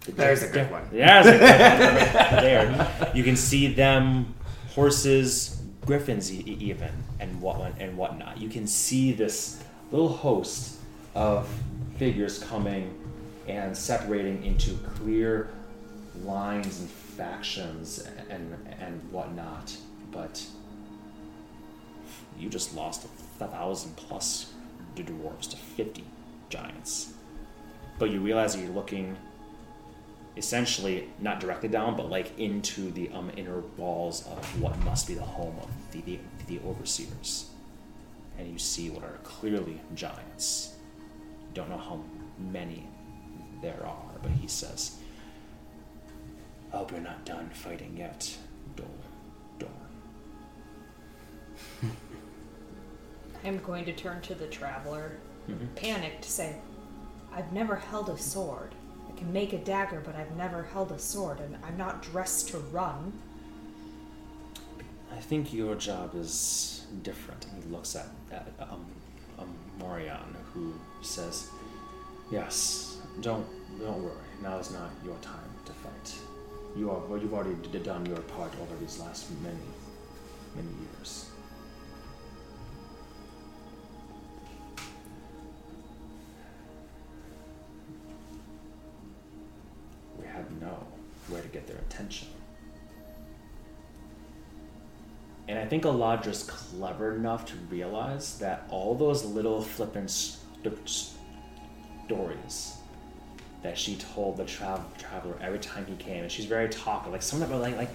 The There's a good one. There's a good one right there. You can see them, horses, griffins, e- even, and what and whatnot. You can see this little host of figures coming and separating into clear lines and factions and and whatnot. But you just lost a thousand plus dwarves to fifty giants. But you realize you're looking essentially not directly down, but like into the um, inner walls of what must be the home of the, the, the overseers. And you see what are clearly giants. Don't know how many there are, but he says, I hope you're not done fighting yet, Dol. Dorn. I'm going to turn to the traveler, Mhm. panicked, say, I've never held a sword. I can make a dagger, but I've never held a sword, and I'm not dressed to run. I think your job is different. And he looks at, at um, um, Morion, who says, Yes, don't don't worry. Now is not your time to fight. You are well, you've already done your part over these last many many years. We had know where to get their attention. And I think Eladra's clever enough to realize that all those little flippant st- stories that she told the travel traveler every time he came, and she's very talkative. Like some of them are like, like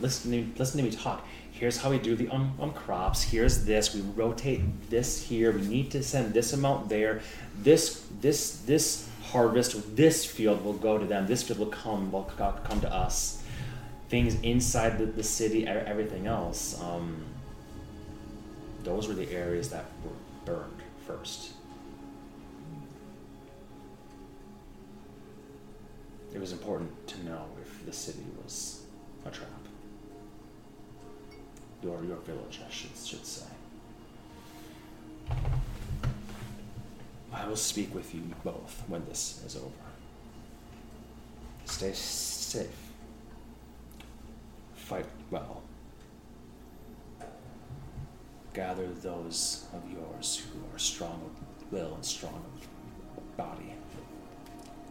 listen to me, listen to me talk. Here's how we do the um, um crops. Here's this. We rotate this here. We need to send this amount there. This this this harvest this field will go to them. This field will come will co- come to us things inside the, the city, everything else, um, those were the areas that were burned first. It was important to know if the city was a trap. Your, your village, I should, should say. I will speak with you both when this is over. Stay safe fight well. Gather those of yours who are strong of will and strong of body.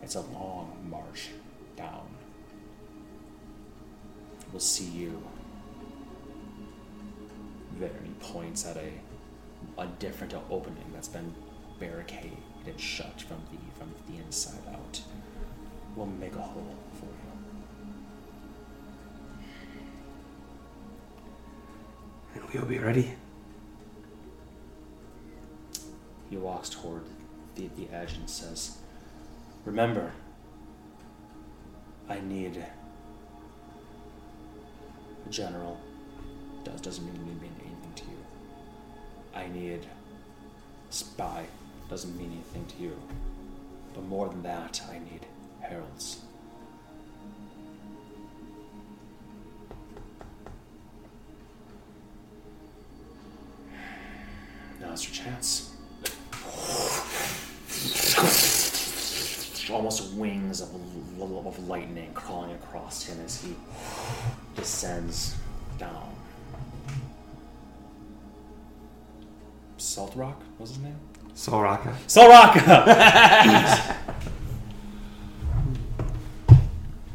It's a long march down. We'll see you there. And he points at a a different opening that's been barricaded and shut from the from the inside out. We'll make a hole for you. And we'll be ready. He walks toward the, the edge and says, Remember, I need a general. Does doesn't mean, mean, mean anything to you. I need a spy. Doesn't mean anything to you. But more than that, I need heralds. now's your chance. Almost wings of, of lightning crawling across him as he descends down. Salt Rock was his name? Solraka. Soraka!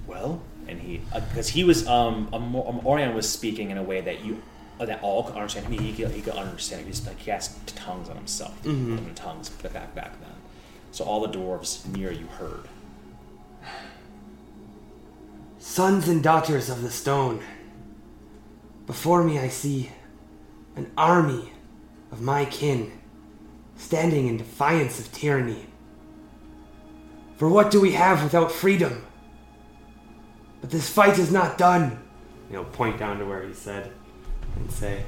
well, and he, because he was, um, um, Orion was speaking in a way that you, uh, that all could understand. He, he, could, he could understand. He just like he has tongues on himself, mm tongues back back then. So all the dwarves near you heard. Sons and daughters of the stone. Before me I see an army of my kin standing in defiance of tyranny. For what do we have without freedom? But this fight is not done. He'll point down to where he said and say,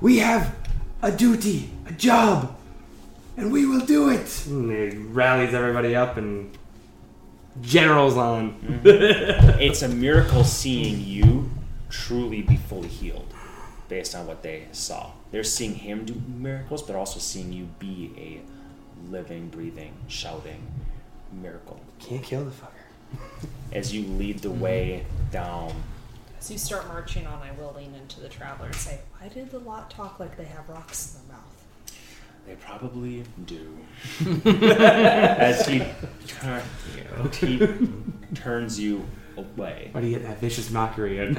We have a duty, a job, and we will do it. And he rallies everybody up and generals on. Mm-hmm. It's a miracle seeing you truly be fully healed based on what they saw. They're seeing him do miracles, but also seeing you be a living, breathing, shouting miracle. Can't kill the fucker. As you lead the mm-hmm. way down, As you start marching on, I will lean into the traveler and say, Why did the lot talk like they have rocks in their mouth? They probably do. As he, turn, he turns you away. Why do you get that vicious mockery in?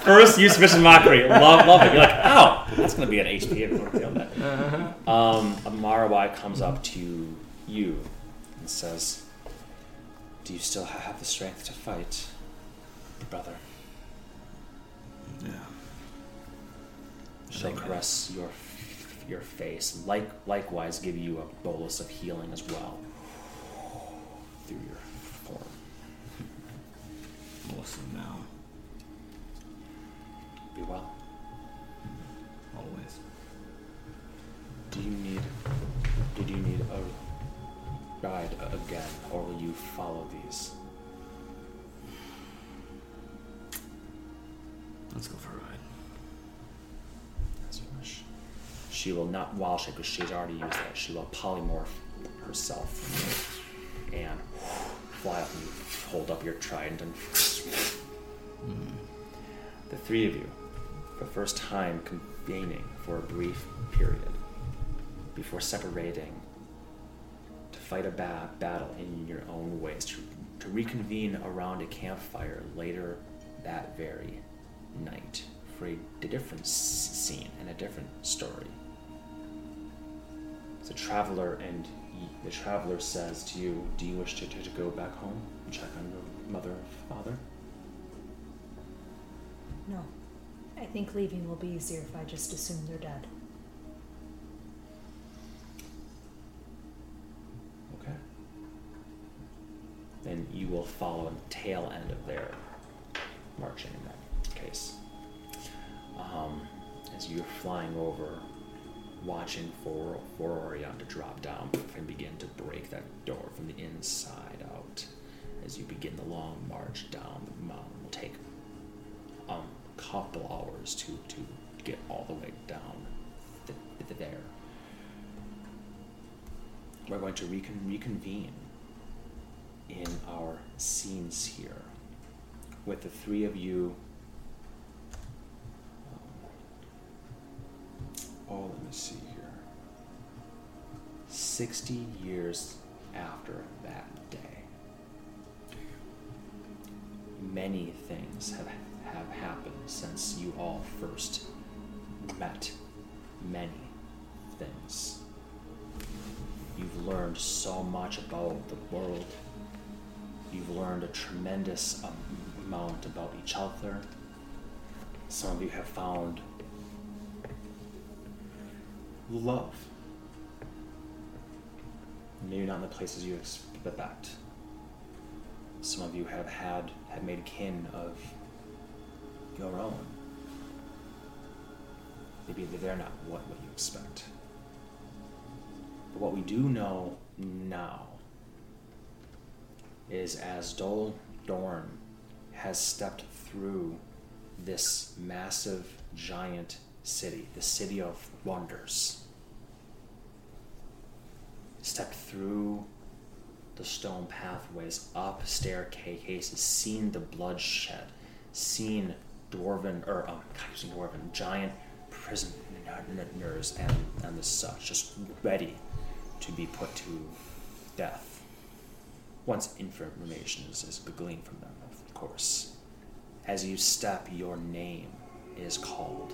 First use vicious mockery. Love, love it. You're like, oh, that's going to be an HP if we feel that. Um, Amarawai comes up to you and says, Do you still have the strength to fight, brother? Yeah. She'll caress your your face. Like likewise, give you a bolus of healing as well through your form. Awesome now. Be well. Always. Do you need? Did you need a ride again, or will you follow these? Let's go for a ride. As you wish. She will not while she because she's already used that. She will polymorph herself and fly up and hold up your trident and hmm. the three of you, for the first time convening for a brief period before separating to fight a ba- battle in your own ways, to, to reconvene around a campfire later that very night for a different s- scene and a different story. The traveler and the traveler says to you, "Do you wish to, to, to go back home and check on your mother and father?" No. I think leaving will be easier if I just assume they're dead. Okay. Then you will follow the tail end of their marching in that case. Um, as you're flying over, watching for for Orion to drop down and begin to break that door from the inside out. As you begin the long march down the mountain, It will take um, a couple hours to to get all the way down th- th- there. We're going to recon- reconvene in our scenes here with the three of you. um, Oh, let me see here. 60 years after that day. Many things have, have happened since you all first met. Many things. You've learned so much about the world. You've learned a tremendous amount about each other. Some of you have found love. Maybe not in the places you expect. Some of you have had have made kin of your own. Maybe they're not what, what you expect. But what we do know now is as Dol Dorn has stepped through this massive, giant city, the city of wonders. Step through the stone pathways, up staircases, seen the bloodshed, seen dwarven, or um, God, using dwarven, giant prisoners and, and the such, just ready to be put to death. Once information is, is gleaned from them, of course. As you step, your name is called,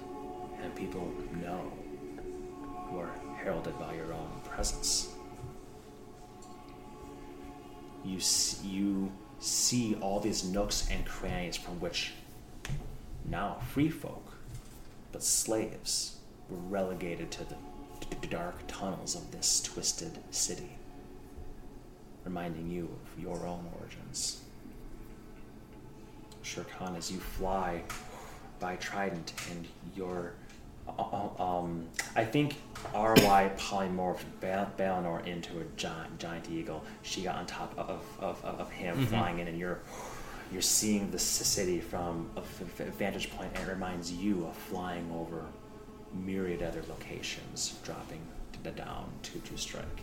and people know who are heralded by your own presence. You, you see all these nooks and crannies from which now free folk, but slaves, were relegated to the dark tunnels of this twisted city, reminding you of your own origins. Shirkan, as you fly by Trident and your. Uh, Um, I think RY polymorphed Bal- Balinor into a giant, giant eagle. She got on top of, of, of, of him flying in, and you're you're seeing the city from a vantage point, and it reminds you of flying over myriad other locations, dropping d- down to to strike.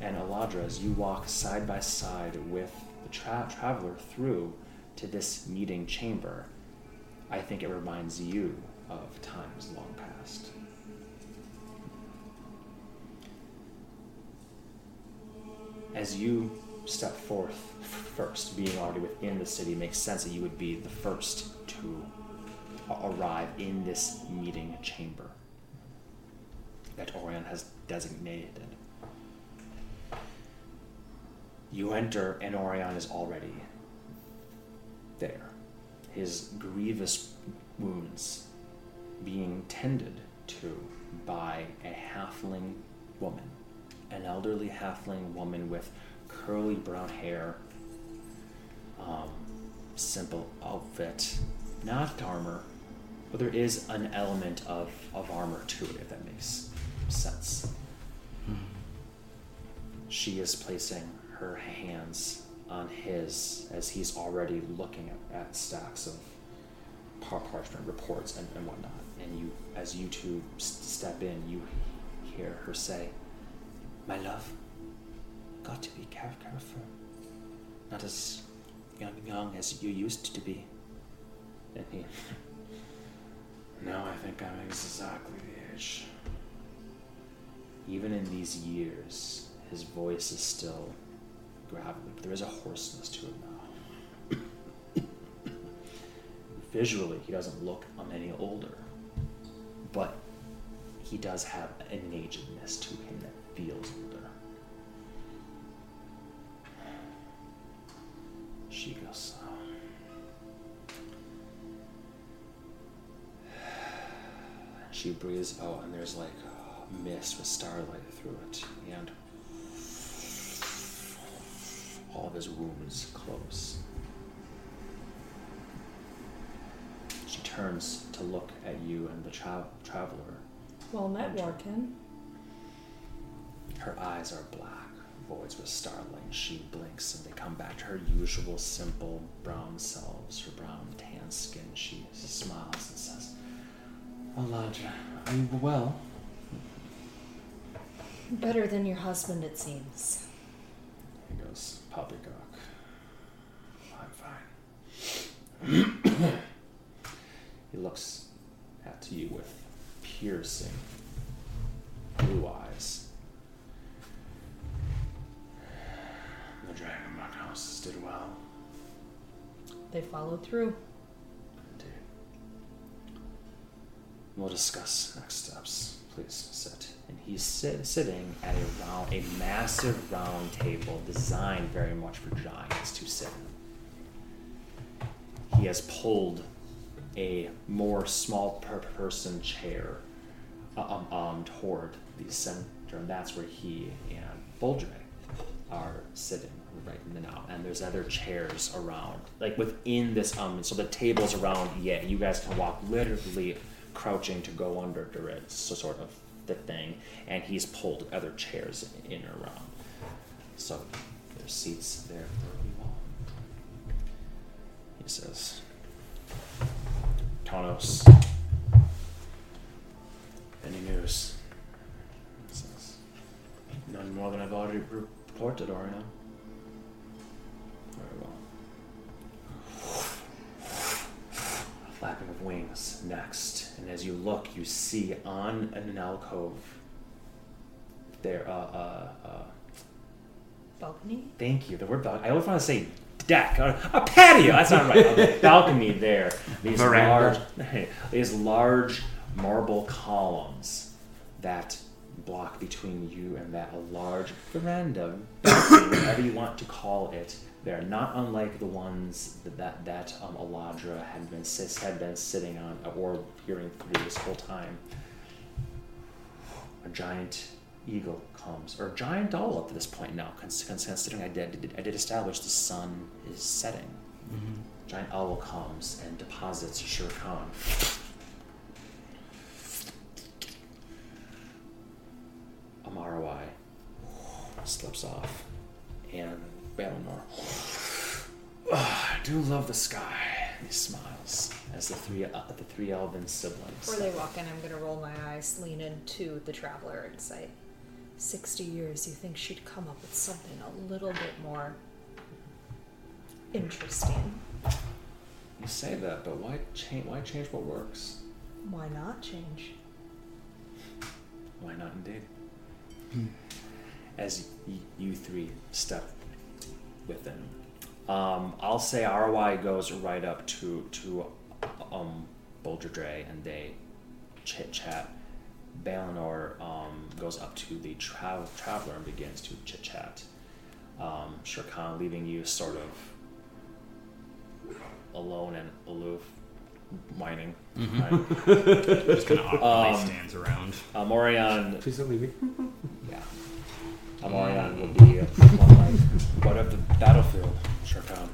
And Eladra, as you walk side by side with the tra- traveler through to this meeting chamber, I think it reminds you of times long past. As you step forth first, being already within the city, makes sense that you would be the first to arrive in this meeting chamber that Orion has designated. You enter, and Orion is already there. His grievous wounds being tended to by a halfling woman, an elderly halfling woman with curly brown hair, um, simple outfit, not armor, but there is an element of, of armor to it, if that makes sense. She is placing her hands on his as he's already looking at, at stacks of parchment reports and, and whatnot. And you, as you two step in, you hear her say, "My love, got to be care- careful. Not as young, young as you used to be." And he, now I think I'm exactly the age. Even in these years, his voice is still gravelly, there is a hoarseness to it now. Visually, he doesn't look any older, but he does have an agedness to him that feels older. She goes, "Oh." She breathes out, and there's like a mist with starlight through it, and all of his wounds close. She turns to look at you and the tra- traveler. Well met. Warken. Her eyes are black, voids with starlight. She blinks and they come back to her usual simple brown selves, her brown tan skin. She smiles and says, Elijah, are you well? Better than your husband, it seems. He goes, "Poppy Poppycock. Through. Indeed. We'll discuss next steps. Please sit. And he's sit, sitting at a round, a massive round table designed very much for giants to sit. He has pulled a more small per person chair uh, um, um, toward the center, and that's where he and Boldre are sitting right in the now. And there's other chairs around, like within this. Um, so the tables around. Yeah, you guys can walk literally crouching to go under it. So sort of the thing. And he's pulled other chairs in around. So there's seats there for you all. He says, Tanos, Any news? He says, None more than I've already reported, Orion. Very well. Flapping of wings next, and as you look, you see on an alcove there, uh, uh, uh, Balcony? Thank you. The word balcony. I always want to say deck. or A patio. That's not right. A balcony there. These Veranda. large, these large marble columns that block between you and that a large veranda, whatever you want to call it. They're not unlike the ones that that, that um, Eladra had been had been sitting on or peering through this whole time. A giant eagle comes, or a giant owl up to this point now, cons- cons- considering I did, I did establish the sun is setting. Giant owl comes and deposits Shirkan. Amarawai slips off, and Balinor. "Ah, I do love the sky. He smiles as the three uh, the three elven siblings. Before they walk in, I'm gonna roll my eyes, lean into the traveler, and say, 60 years, you think she'd come up with something a little bit more interesting. You say that, but why change? Why change what works? Why not change? Why not indeed? As y- you three step within, um, I'll say ROI goes right up to to um, Boldre and they chit chat. Balinor um, goes up to the tra- traveler and begins to chit chat. Um, Shirkan leaving you sort of alone and aloof, whining. right? Just kind of awkwardly Um, stands around. Uh, Morion Please don't leave me. Yeah. Amorion will be uh, one like, what of the battlefield, Shirkan?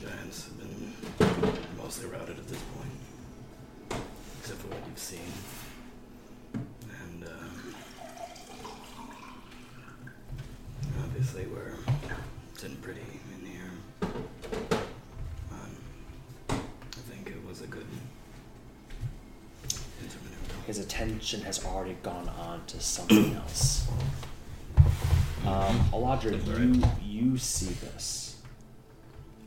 Giants have been mostly routed at this point, except for what you've seen. And um, obviously, we're sitting pretty in here. Um, I think it was a good intermittent. His attention has already gone on to something else. Um, Eladra, you you see this.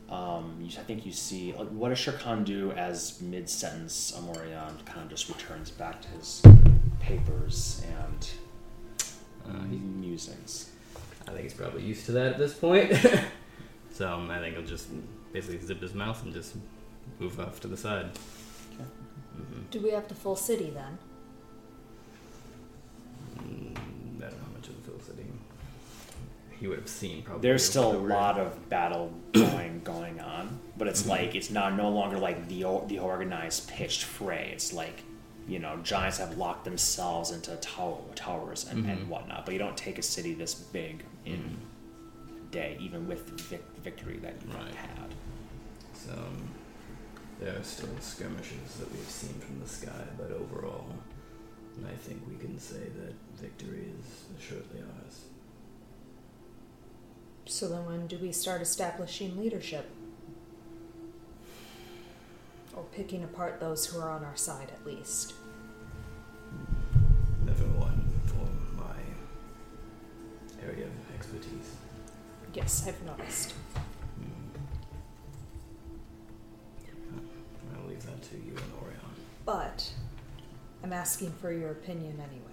Um, you, I think you see. Like, what does Shirkan do as mid sentence Amorion kind of just returns back to his papers and Uh, he, musings? I think he's probably used to that at this point. so um, I think he'll just basically zip his mouth and just move off to the side. Okay. hmm Do we have the full city then? Mm, I don't know how much of the Phil City he would have seen. Probably. There's still a lot of battle going going on, but it's like it's not no longer like the the organized pitched fray. It's like you know giants have locked themselves into tower, towers and, and Mhm. whatnot. But you don't take a city this big in a day, even with the vic- victory that you Right. had. So um, there are still skirmishes that we've seen from the sky, but overall, I think we can say that victory is assuredly ours. So then when do we start establishing leadership? Or picking apart those who are on our side at least? Never one for my area of expertise. Yes, I've noticed. Hmm. I'll leave that to you and Orion. But I'm asking for your opinion anyway.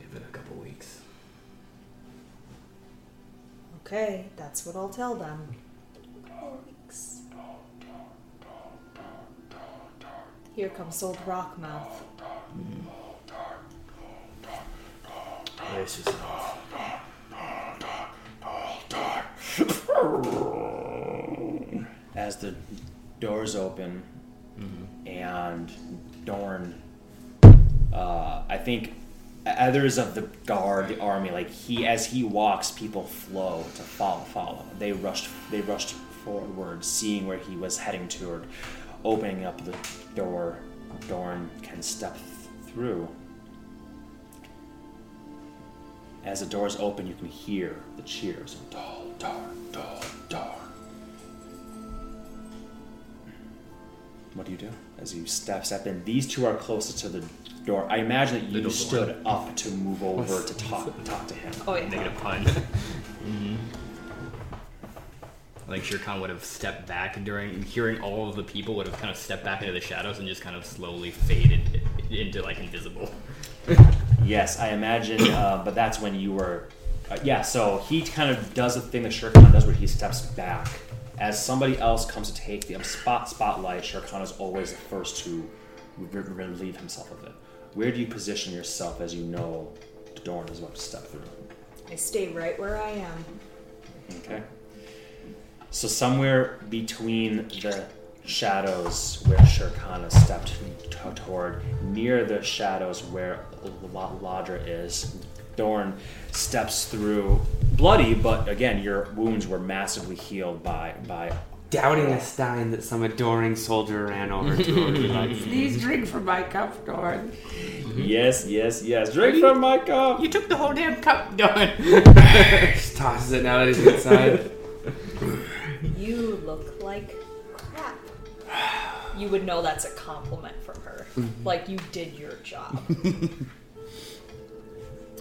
Give it a couple weeks. Okay, that's what I'll tell them. Couple weeks. Here comes old Rockmouth. Brace yourself. As the doors open Mm-hmm. and Dorn, uh, I think others of the guard, the army, like he as he walks, people flow to follow. Follow. They rushed. They rushed forward, seeing where he was heading toward. Opening up the door, Dorn can step th- through. As the doors open, you can hear the cheers. Dol, Dorn, Dorn. What do you do as you step step in? These two are closest to the door. I imagine that you door. stood up to move over to talk talk to him. Oh yeah. Negative pun. mm-hmm. I think Shirkan would have stepped back during hearing all of the people would have kind of stepped back into the shadows and just kind of slowly faded into like invisible. Yes, I imagine, uh, but that's when you were. Uh, yeah, so he kind of does the thing that Shirkan does where he steps back. As somebody else comes to take the spot spotlight, Shere is always the first to re- relieve himself of it. Where do you position yourself as you know Dorn is about to step through? I stay right where I am. Okay. So somewhere between the shadows where has stepped t- toward, near the shadows where L- Ladra is, Dorn steps through, bloody, but again, your wounds were massively healed by by. Doubting a stein that some adoring soldier ran over to and like, please drink from my cup, Dorn. Yes, yes, yes. Drink from my cup. You took the whole damn cup, Dorn. Just tosses it now that he's inside. You look like crap. You would know that's a compliment from her. Mm-hmm. Like you did your job.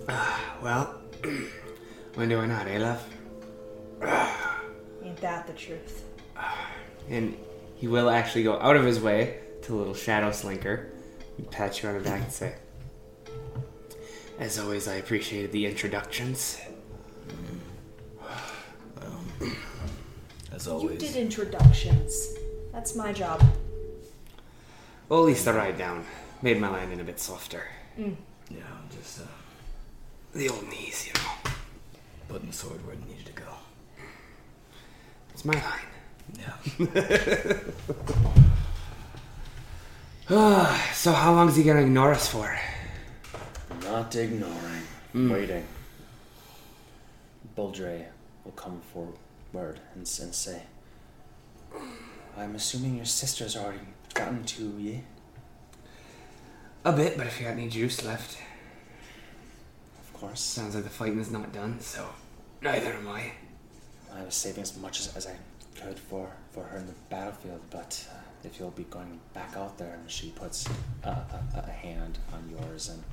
well, when do I not, eh, love? Ain't that the truth? And he will actually go out of his way to a little shadow slinker and pat you on the back and say, As always, I appreciated the introductions. As always You always. did introductions. That's my job. Well, at least the ride down made my landing a bit softer. Yeah, I'm just uh, The old knees, you know. putting the sword where it needed to go. It's my line. Yeah. so how long is he gonna ignore us for? Not ignoring, hmm. waiting. Boldre will come forward and, and say, I'm assuming your sister's already gotten to you. A bit, but if you got any juice left, course. sounds like the fighting is not done. So neither am I. I was saving as much as, as I could for, for her in the battlefield, but uh, if you'll be going back out there, and she puts a, a, a hand on yours and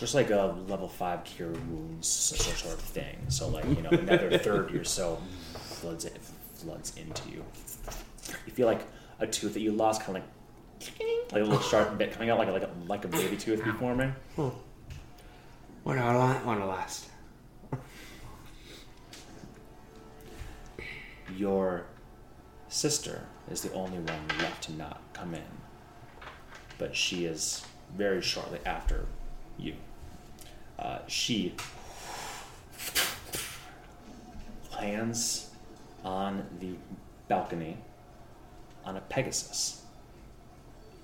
just like a level five cure wounds sort sort of thing. So like you know another third or so floods it floods into you. You feel like a tooth that you lost, kind of like like a little sharp bit coming out, like a, like a, like a baby tooth be forming. What do I want? To last? Your sister is the only one left to not come in, but she is very shortly after you. Uh, she lands on the balcony on a Pegasus.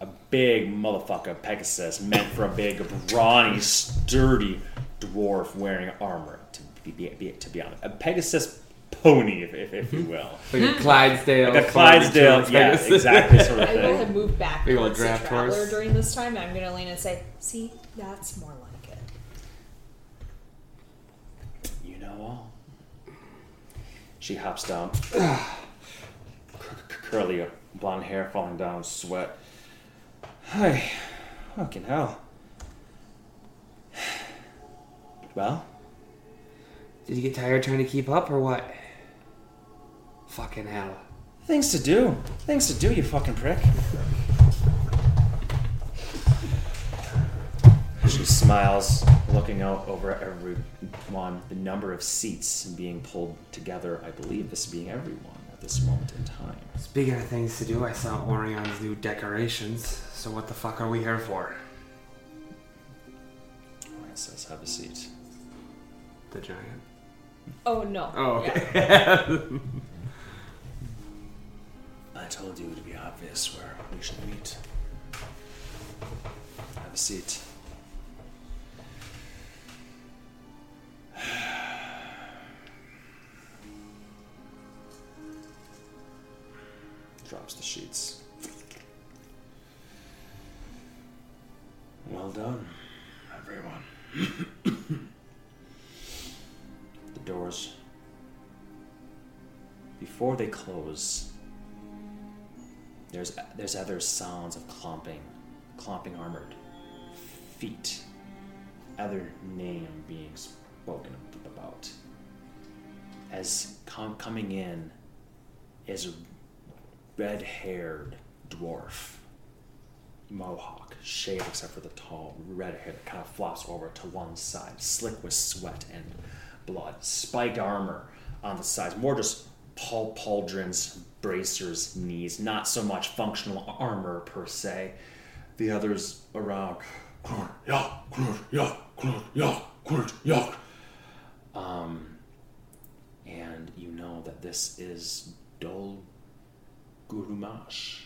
A big motherfucker Pegasus meant for a big, brawny, sturdy dwarf wearing armor. To be, be, be to be honest, a Pegasus pony, if, if, if you will. Like a Clydesdale. Like a Clydesdale, yeah, Pegasus. exactly, sort of I will have thing. moved back Big old towards the draft traveler horse. during this time. I'm gonna lean and say, "See, that's more like it." You know all. She hops down, curly blonde hair falling down, sweat. Hi, fucking hell. Well, Did you get tired trying to keep up, or what? Fucking hell. things to do. Things to do, you fucking prick. She smiles, looking out over everyone. The number of seats being pulled together, I believe this being everyone at this moment in time. Speaking of things to do, I saw Orion's new decorations. So what the fuck are we here for? Ryan says, have a seat. The giant. Oh no. Oh, Yeah. I told you it would be obvious where we should meet. Have a seat. drops the sheets. Well done, everyone. the doors, before they close, there's there's other sounds of clomping, clomping armored feet, other name being spoken about. As com- coming in is a red-haired dwarf, mohawk, shaved except for the tall red hair that kind of flops over to one side, slick with sweat and blood, spiked armor on the sides, more just Paul pauldrons, bracers, knees, not so much functional armor per se. The others around, um, and you know that this is Dol Gurumash,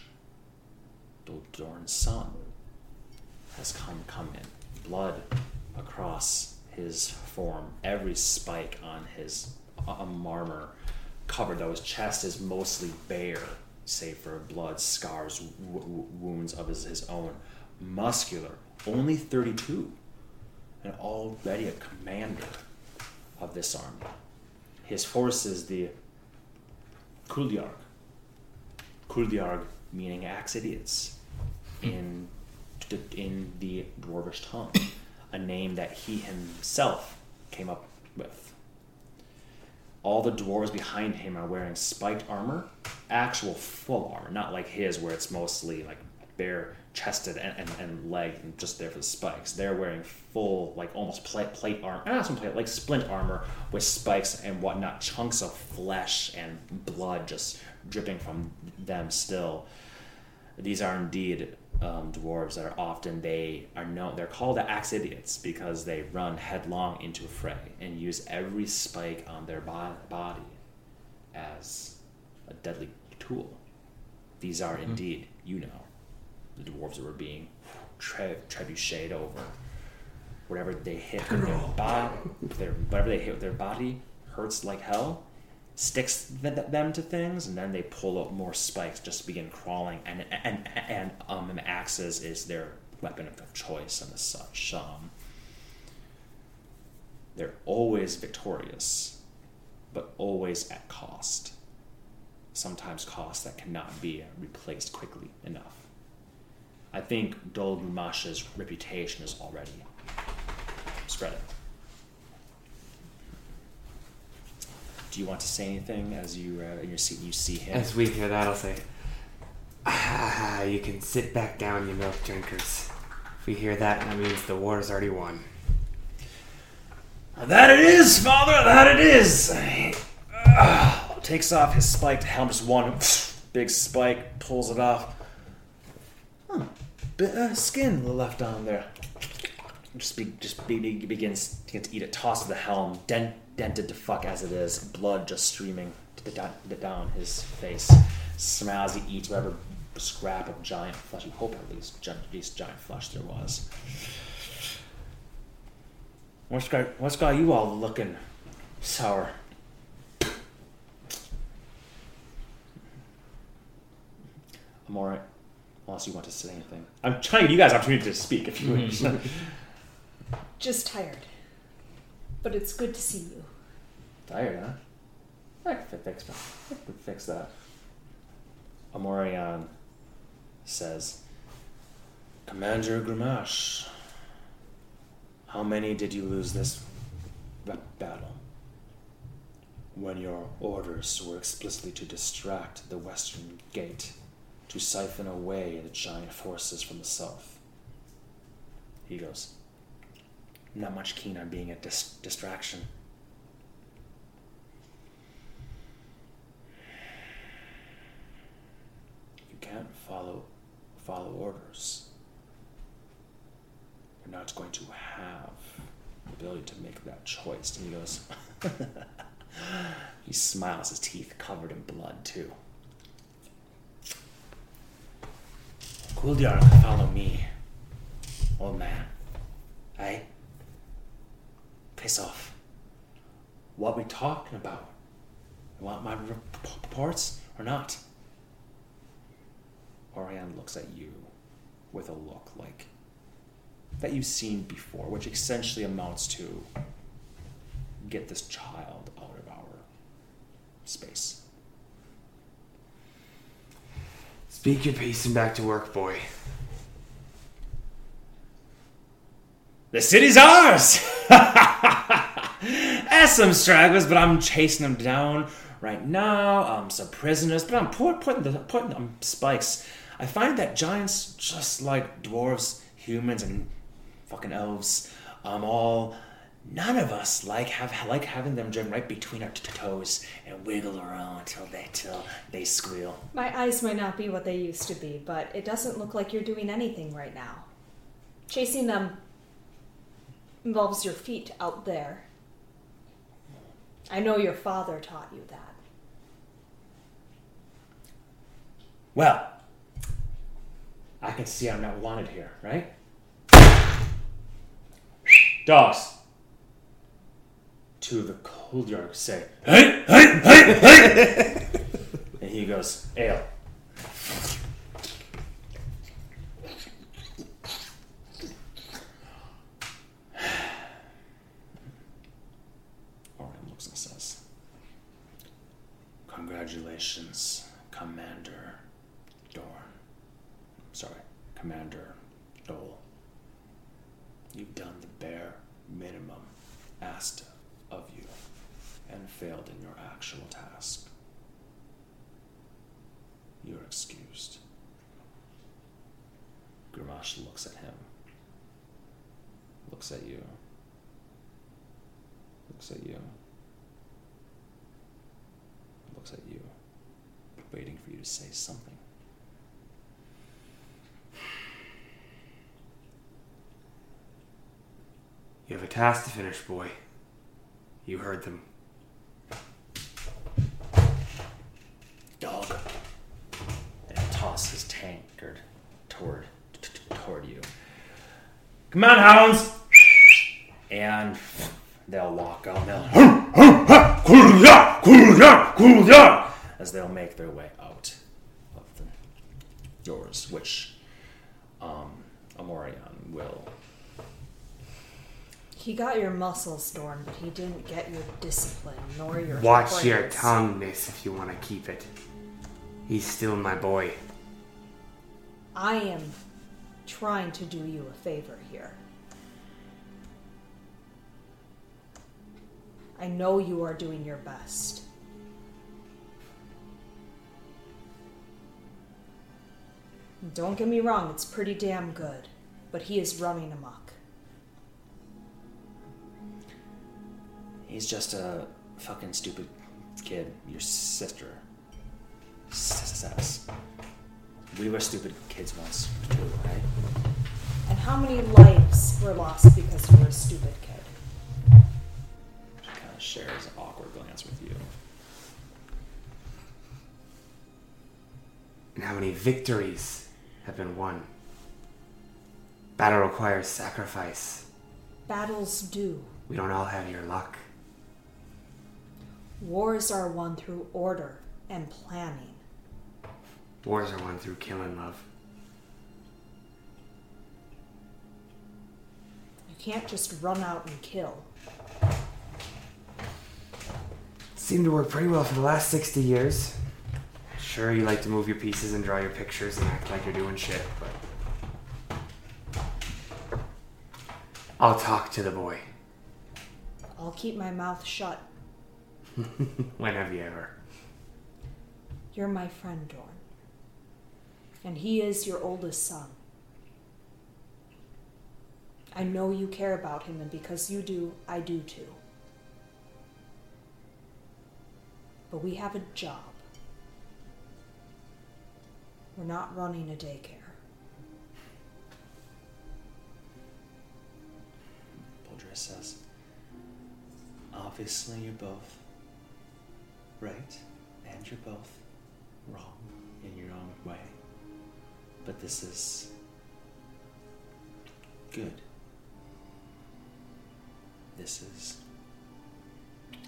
Dol Dorn's son, has come come in, blood across his form, every spike on his um, armor covered though his chest is mostly bare save for blood scars w- wounds of his, his own. Muscular only 32 and already a commander of this army. His force is the Kuldyarg Kuldyarg meaning axe idiots in in the dwarvish tongue a name that he himself came up with. All the dwarves behind him are wearing spiked armor, actual full armor, not like his where it's mostly like bare chested and, and, and leg and just there for the spikes. They're wearing full, like almost plate, plate armor, not some plate, like splint armor with spikes and whatnot, chunks of flesh and blood just dripping from them still. These are indeed um, dwarves that are often they are known they're called the axe idiots because they run headlong into a fray and use every spike on their bo- body as a deadly tool these are indeed you know the dwarves that were being tre- trebucheted over whatever they hit with their body their whatever they hit with their body hurts like hell sticks th- them to things, and then they pull up more spikes, just to begin crawling, and and and um, and axes is their weapon of choice and as such. Um, they're always victorious, but always at cost. Sometimes cost that cannot be replaced quickly enough. I think Dol Gumasha's reputation is already spreading. Do you want to say anything as you uh, in your seat you see him? As we hear that, I'll say, Ah, you can sit back down, you milk drinkers. If we hear that, that means the war is already won. That it is, father. That it is. Uh, takes off his spiked helmet, just one big spike, pulls it off. Huh. Bit of skin left on there. Just be, just be, be- begins to to eat it. Toss of the helm, dent, dented to fuck as it is. Blood just streaming down, his face. Smiles. He eats whatever scrap of giant flesh. You hope at least, at least giant flesh there was. What's got what's got you all looking sour? I'm alright. Unless you want to say anything. I'm trying to give you guys opportunity to speak if you mm. wish. Just tired. But it's good to see you. Tired, huh? I can fix that. I can fix that. Amorian says, Commander Grimash, how many did you lose this battle? When your orders were explicitly to distract the western gate, to siphon away the giant forces from the south. He goes, Not much keen on being a dis- distraction. you can't follow follow orders, you're not going to have the ability to make that choice. And he goes, he smiles, his teeth covered in blood too. Kuldyar, follow me, old man. Hey, piss off. What we talking about? You want my rep- reports or not? Orion looks at you with a look like that you've seen before, which essentially amounts to get this child out of our space. Speak your piece and back to work, boy. The city's ours! As some stragglers, but I'm chasing them down right now. Um, some prisoners, but I'm put, putting the putting them spikes. I find that giants, just like dwarves, humans, and fucking elves, um, all none of us like have like having them jump right between our t- toes and wiggle around until they till they squeal. My eyes might not be what they used to be, but it doesn't look like you're doing anything right now. Chasing them involves your feet out there. I know your father taught you that. Well, I can see I'm not wanted here, right? Dogs. Two of the cold yards say, hey, hey, hey, hey! and he goes, ale. Orion looks and says, Congratulations, Commander Dorn. Sorry, Commander Dole. You've done the bare minimum asked of you and failed in your actual task. You're excused. Grimash looks at him, looks at you, looks at you, looks at you, waiting for you to say something. You have a task to finish, boy. You heard them. dog and toss his tankard toward t- t- toward you. Come on, hounds! And they'll walk out. They'll as they'll make their way out of the doors, which um, Amorion will. He got your muscles, Dorn, but he didn't get your discipline nor your Watch your tongue, miss, if you want to keep it. He's still my boy. I am trying to do you a favor here. I know you are doing your best. Don't get me wrong, it's pretty damn good, but he is running amok. He's just a fucking stupid kid. Your sister says. We were stupid kids once, too, right? And how many lives were lost because you were a stupid kid? She kind of shares an awkward glance with you. And how many victories have been won? Battle requires sacrifice. Battles do. We don't all have your luck. Wars are won through order and planning. Wars are won through killing love. You can't just run out and kill. Seemed to work pretty well for the last 60 years. Sure, you like to move your pieces and draw your pictures and act like you're doing shit, but. I'll talk to the boy. I'll keep my mouth shut. when have you ever? You're my friend, Dorn. And he is your oldest son. I know you care about him, and because you do, I do too. But we have a job. We're not running a daycare. Boldre says, Obviously, you're both right, and you're both wrong in your own way. But this is good. This is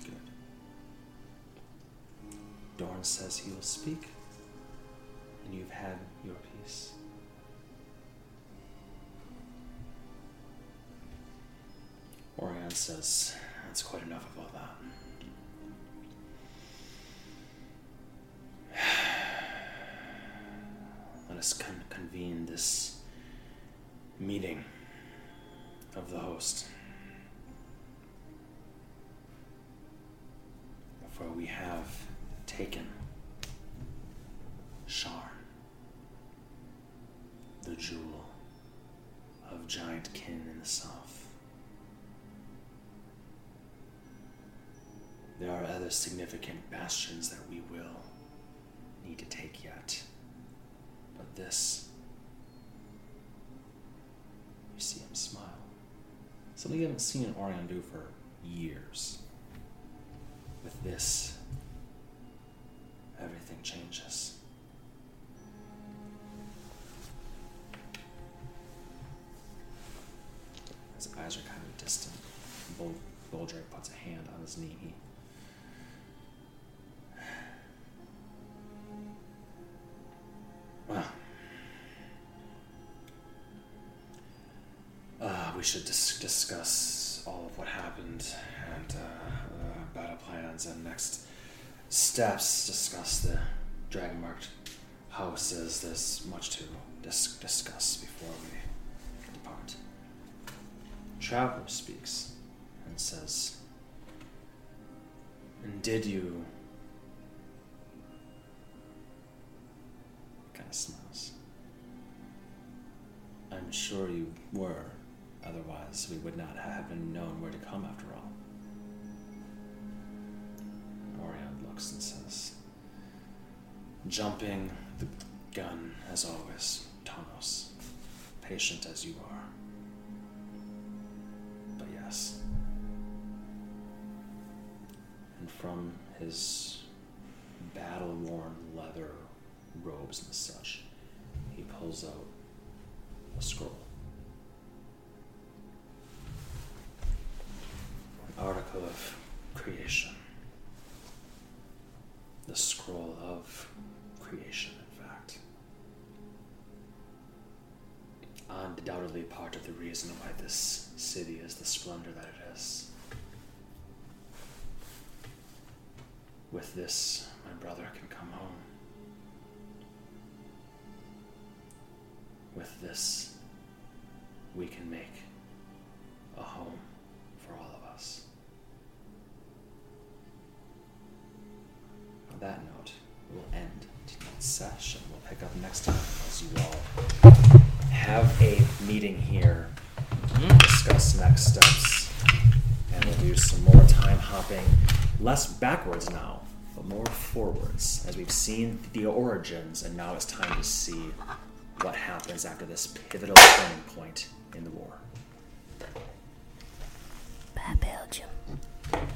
good. Dorn says he will speak, and you've had your peace. Orion says, That's quite enough of all that. us con- convene this meeting of the host. For we have taken Shar, the jewel of giant kin in the south. There are other significant bastions that we will need to take yet. But this, you see him smile. Something you haven't seen an Orion do for years. With this, everything changes. His eyes are kind of distant. Bol- Boldre puts a hand on his knee. Should dis- discuss all of what happened and uh, uh, battle plans and next steps. Discuss the dragon marked houses. There's much to dis- discuss before we depart. Traveler speaks and says, "And did you?" Kind of smiles. I'm sure you were. Otherwise, we would not have known where to come after all. Orion looks and says, Jumping the gun, as always, Tanos. Patient as you are. But yes. And from his battle worn leather robes and such, he pulls out a scroll. Article of creation. The scroll of creation, in fact. Undoubtedly part of the reason why this city is the splendor that it is. With this, my brother can come home. With this, we can make a home that note, we'll end tonight's session. We'll pick up next time as you all have a meeting here, mm-hmm. discuss next steps, and we'll do some more time hopping, less backwards now, but more forwards, as we've seen the origins, and now it's time to see what happens after this pivotal turning point in the war. Bye, Belgium.